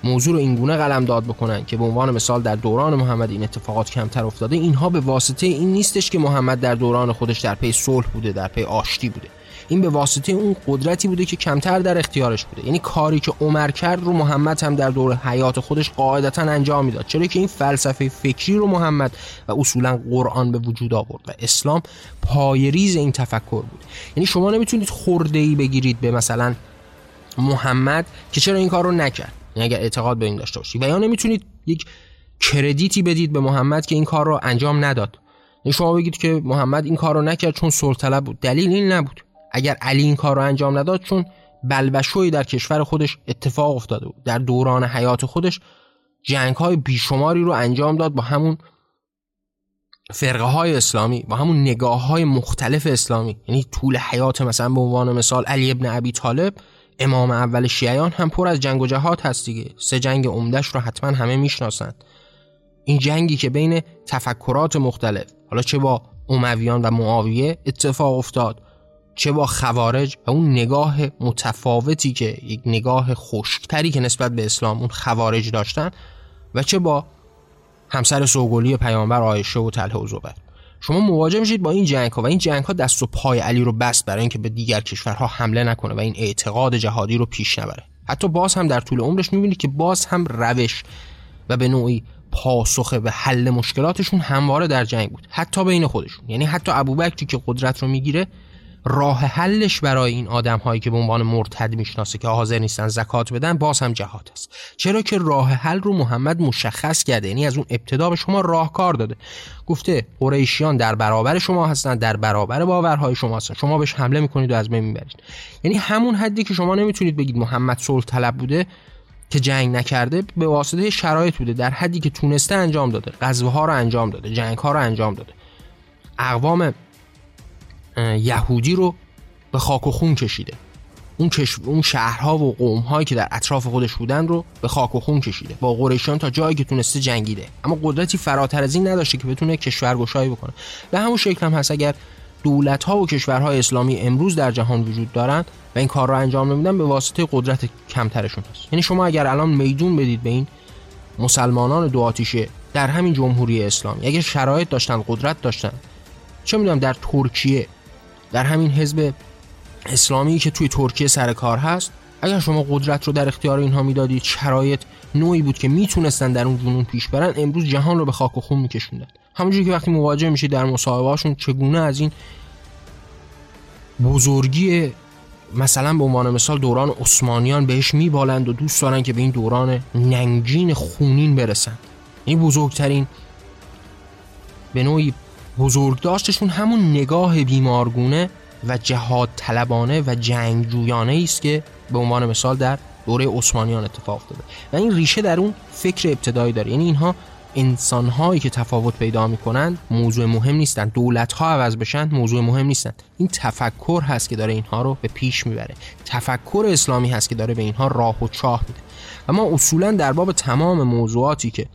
موضوع رو اینگونه قلمداد بکنن که به عنوان مثال در دوران محمد این اتفاقات کمتر افتاده اینها به واسطه این نیستش که محمد در دوران خودش در پی صلح بوده در پی آشتی بوده. این به واسطه اون قدرتی بوده که کمتر در اختیارش بوده. یعنی کاری که عمر کرد رو محمد هم در دوره حیات خودش قاعدتا انجام می‌داد. چرا که این فلسفه فکری رو محمد و اصولا قرآن به وجود آورد و اسلام پایه‌ریز این تفکر بود. یعنی شما نمی‌تونید خورده ای بگیرید به مثلا محمد که چرا این کار رو نکرد. یعنی اگر اعتقاد به این داشته باشید و یا نمی‌تونید یک کردیتی بدید به محمد که این کار رو انجام نداد. یعنی شما بگید که محمد این کار رو نکرد چون سلطلب بود. دلیل این نبود. اگر علی این کار رو انجام نداد چون بلبشوی در کشور خودش اتفاق افتاده بود. در دوران حیات خودش جنگ های بیشماری رو انجام داد با همون فرقه های اسلامی با همون نگاه های مختلف اسلامی. یعنی طول حیات مثلا به عنوان مثال علی ابن ابی طالب امام اول شیعیان هم پر از جنگ و جهاد هست دیگه. سه جنگ عمدهش رو حتما همه می‌شناسند این جنگی که بین تفکرات مختلف حالا چه با امویان و معاویه اتفاق افتاد چه با خوارج و اون نگاه متفاوتی که یک نگاه خشکتری که نسبت به اسلام اون خوارج داشتن و چه با همسر سوگلی پیامبر آیشه و طلحه و زبر شما مواجه میشید با این جنگ ها و این جنگ ها دست و پای علی رو بست برای اینکه به دیگر کشورها حمله نکنه و این اعتقاد جهادی رو پیش نبره. حتی باز هم در طول عمرش می‌بینید که باز هم روش و به نوعی پاسخ به حل مشکلاتشون همواره در جنگ بود. حتی بین خودشون. یعنی حتی ابوبکری که قدرت رو می‌گیره راه حلش برای این آدم هایی که به عنوان مرتد می‌شناسه که حاضر نیستن زکات بدن باز هم جهاد است. چرا که راه حل رو محمد مشخص کرده یعنی از اون ابتدا به شما راهکار داده. گفته قریشیان در برابر شما هستن در برابر باورهای شما هستن. شما بهش حمله می‌کنید و از بین می‌برید. یعنی همون حدی که شما نمی‌تونید بگید محمد صلح طلب بوده که جنگ نکرده به واسطه شرایط بوده. در حدی که تونسته انجام داده. غزوه ها رو انجام داده. جنگ ها رو انجام داده. اقوام یهودی رو به خاک و خون کشیده. اون, کش... اون شهرها و قومهایی که در اطراف خودش بودن رو به خاک و خون کشیده. با قریشیان تا جایی که تونسته جنگیده. اما قدرتی فراتر از این نداشته که بتونه کشورگشایی بکنه. به همون شکل هم هست اگر دولت ها و کشورهای اسلامی امروز در جهان وجود دارند و این کار رو انجام نمیدن به واسطه قدرت کمترشون هست. یعنی شما اگر الان میدون بدید به این مسلمانان دو آتیشه در همین جمهوری اسلامی اگر شرایط داشتن قدرت داشتن چه می‌دونم در ترکیه در همین حزب اسلامی که توی ترکیه سر کار هست اگر شما قدرت رو در اختیار اینها می‌دادید شرایط نوعی بود که می‌تونستن در اون جنون پیش برن امروز جهان رو به خاک و خون میکشوندن. همونجوری که وقتی مواجه میشید در مصاحبهاشون چگونه از این بزرگی مثلا به عنوان مثال دوران عثمانیان بهش میبالند و دوست دارن که به این دوران ننگین خونین برسند این بزرگترین به نوعی بزرگ داشتشون همون نگاه بیمارگونه و جهاد طلبانه و جنگجویانه است که به عنوان مثال در دوره عثمانیان اتفاق افتاده. و این ریشه در اون فکر ابتدایی داره. یعنی اینها انسان هایی که تفاوت پیدا می‌کنند موضوع مهم نیستند دولت ها عوض بشن موضوع مهم نیستند این تفکر هست که داره اینها رو به پیش می‌بره. تفکر اسلامی هست که داره به اینها راه و چاه میده. و ما اصولا در باب تمام موضوعاتی که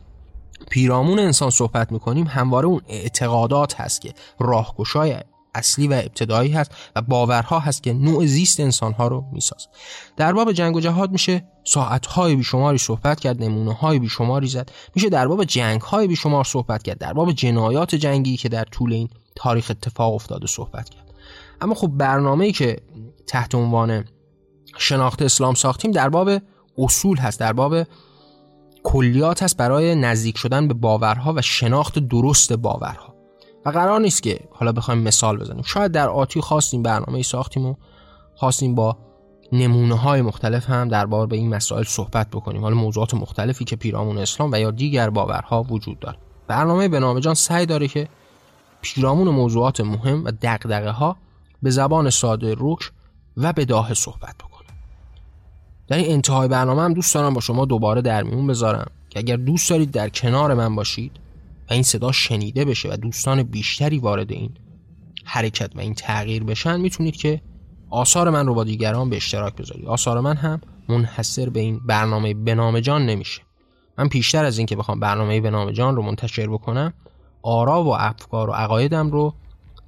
پیرامون انسان صحبت می‌کنیم همواره اون اعتقادات هست که راهگشای اصلی و ابتدایی هست و باورها هست که نوع زیست انسانها رو میساز در باب جنگ و جهاد میشه ساعتهای بیشماری صحبت کرد نمونه های بیشماری زد. میشه در باب جنگ های بیشمار صحبت کرد در باب جنایات جنگی که در طول این تاریخ اتفاق افتاده صحبت کرد. اما خب برنامه‌ای که تحت عنوان شناخت اسلام ساختیم در باب اصول هست در باب کلیات هست برای نزدیک شدن به باورها و شناخت درست باورها. و قرار نیست که حالا بخوایم مثال بزنیم. شاید در آتی خواستیم برنامه ساختیم و خواستیم با نمونه های مختلف هم درباره به این مسائل صحبت بکنیم. حالا موضوعات مختلفی که پیرامون اسلام و یا دیگر باورها وجود داره. برنامه به نام جان سعی داره که پیرامون موضوعات مهم و دقدقه ها به زبان ساده روش و به داه صحبت بکنه. در این انتهای برنامه هم دوست دارم با شما دوباره در میون بذارم. که اگر دوست دارید در کنار من باشید و این صدا شنیده بشه و دوستان بیشتری وارد این حرکت و این تغییر بشن می‌تونید که آثار من رو با دیگران به اشتراک بذارید. آثار من هم منحصر به این برنامه به جان نمیشه. من پیشتر از اینکه بخوام برنامه به جان رو منتشر بکنم آرا و افکار و عقایدم رو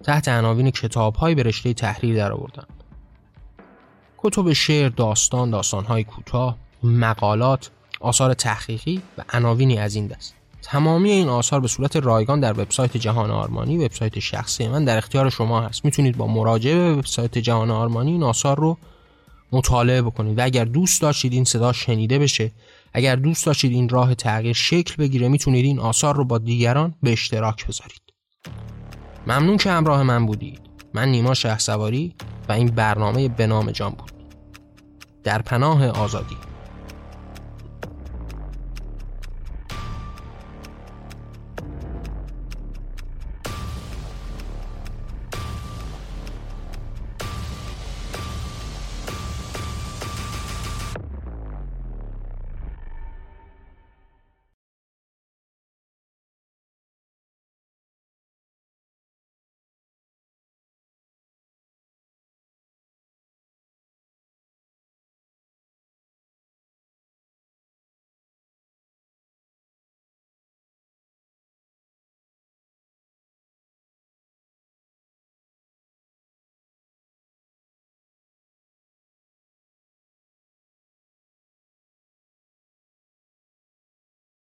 تحت عناوین کتابهایی به رشته تحریر درآوردم. کتب شعر، داستان، داستانهای کوتاه، مقالات، آثار تحقیقی و عناوینی از این دست. تمامی این آثار به صورت رایگان در وبسایت جهان آرمانی وبسایت شخصی من در اختیار شما هست. می‌تونید با مراجعه به وبسایت جهان آرمانی این آثار رو مطالعه بکنید. و اگر دوست داشتید این صدا شنیده بشه اگر دوست داشتید این راه تغییر شکل بگیره می‌تونید این آثار رو با دیگران به اشتراک بذارید. ممنون که همراه من بودید. من نیما شهسواری و این برنامه به نام جان بود. در پناه آزادی.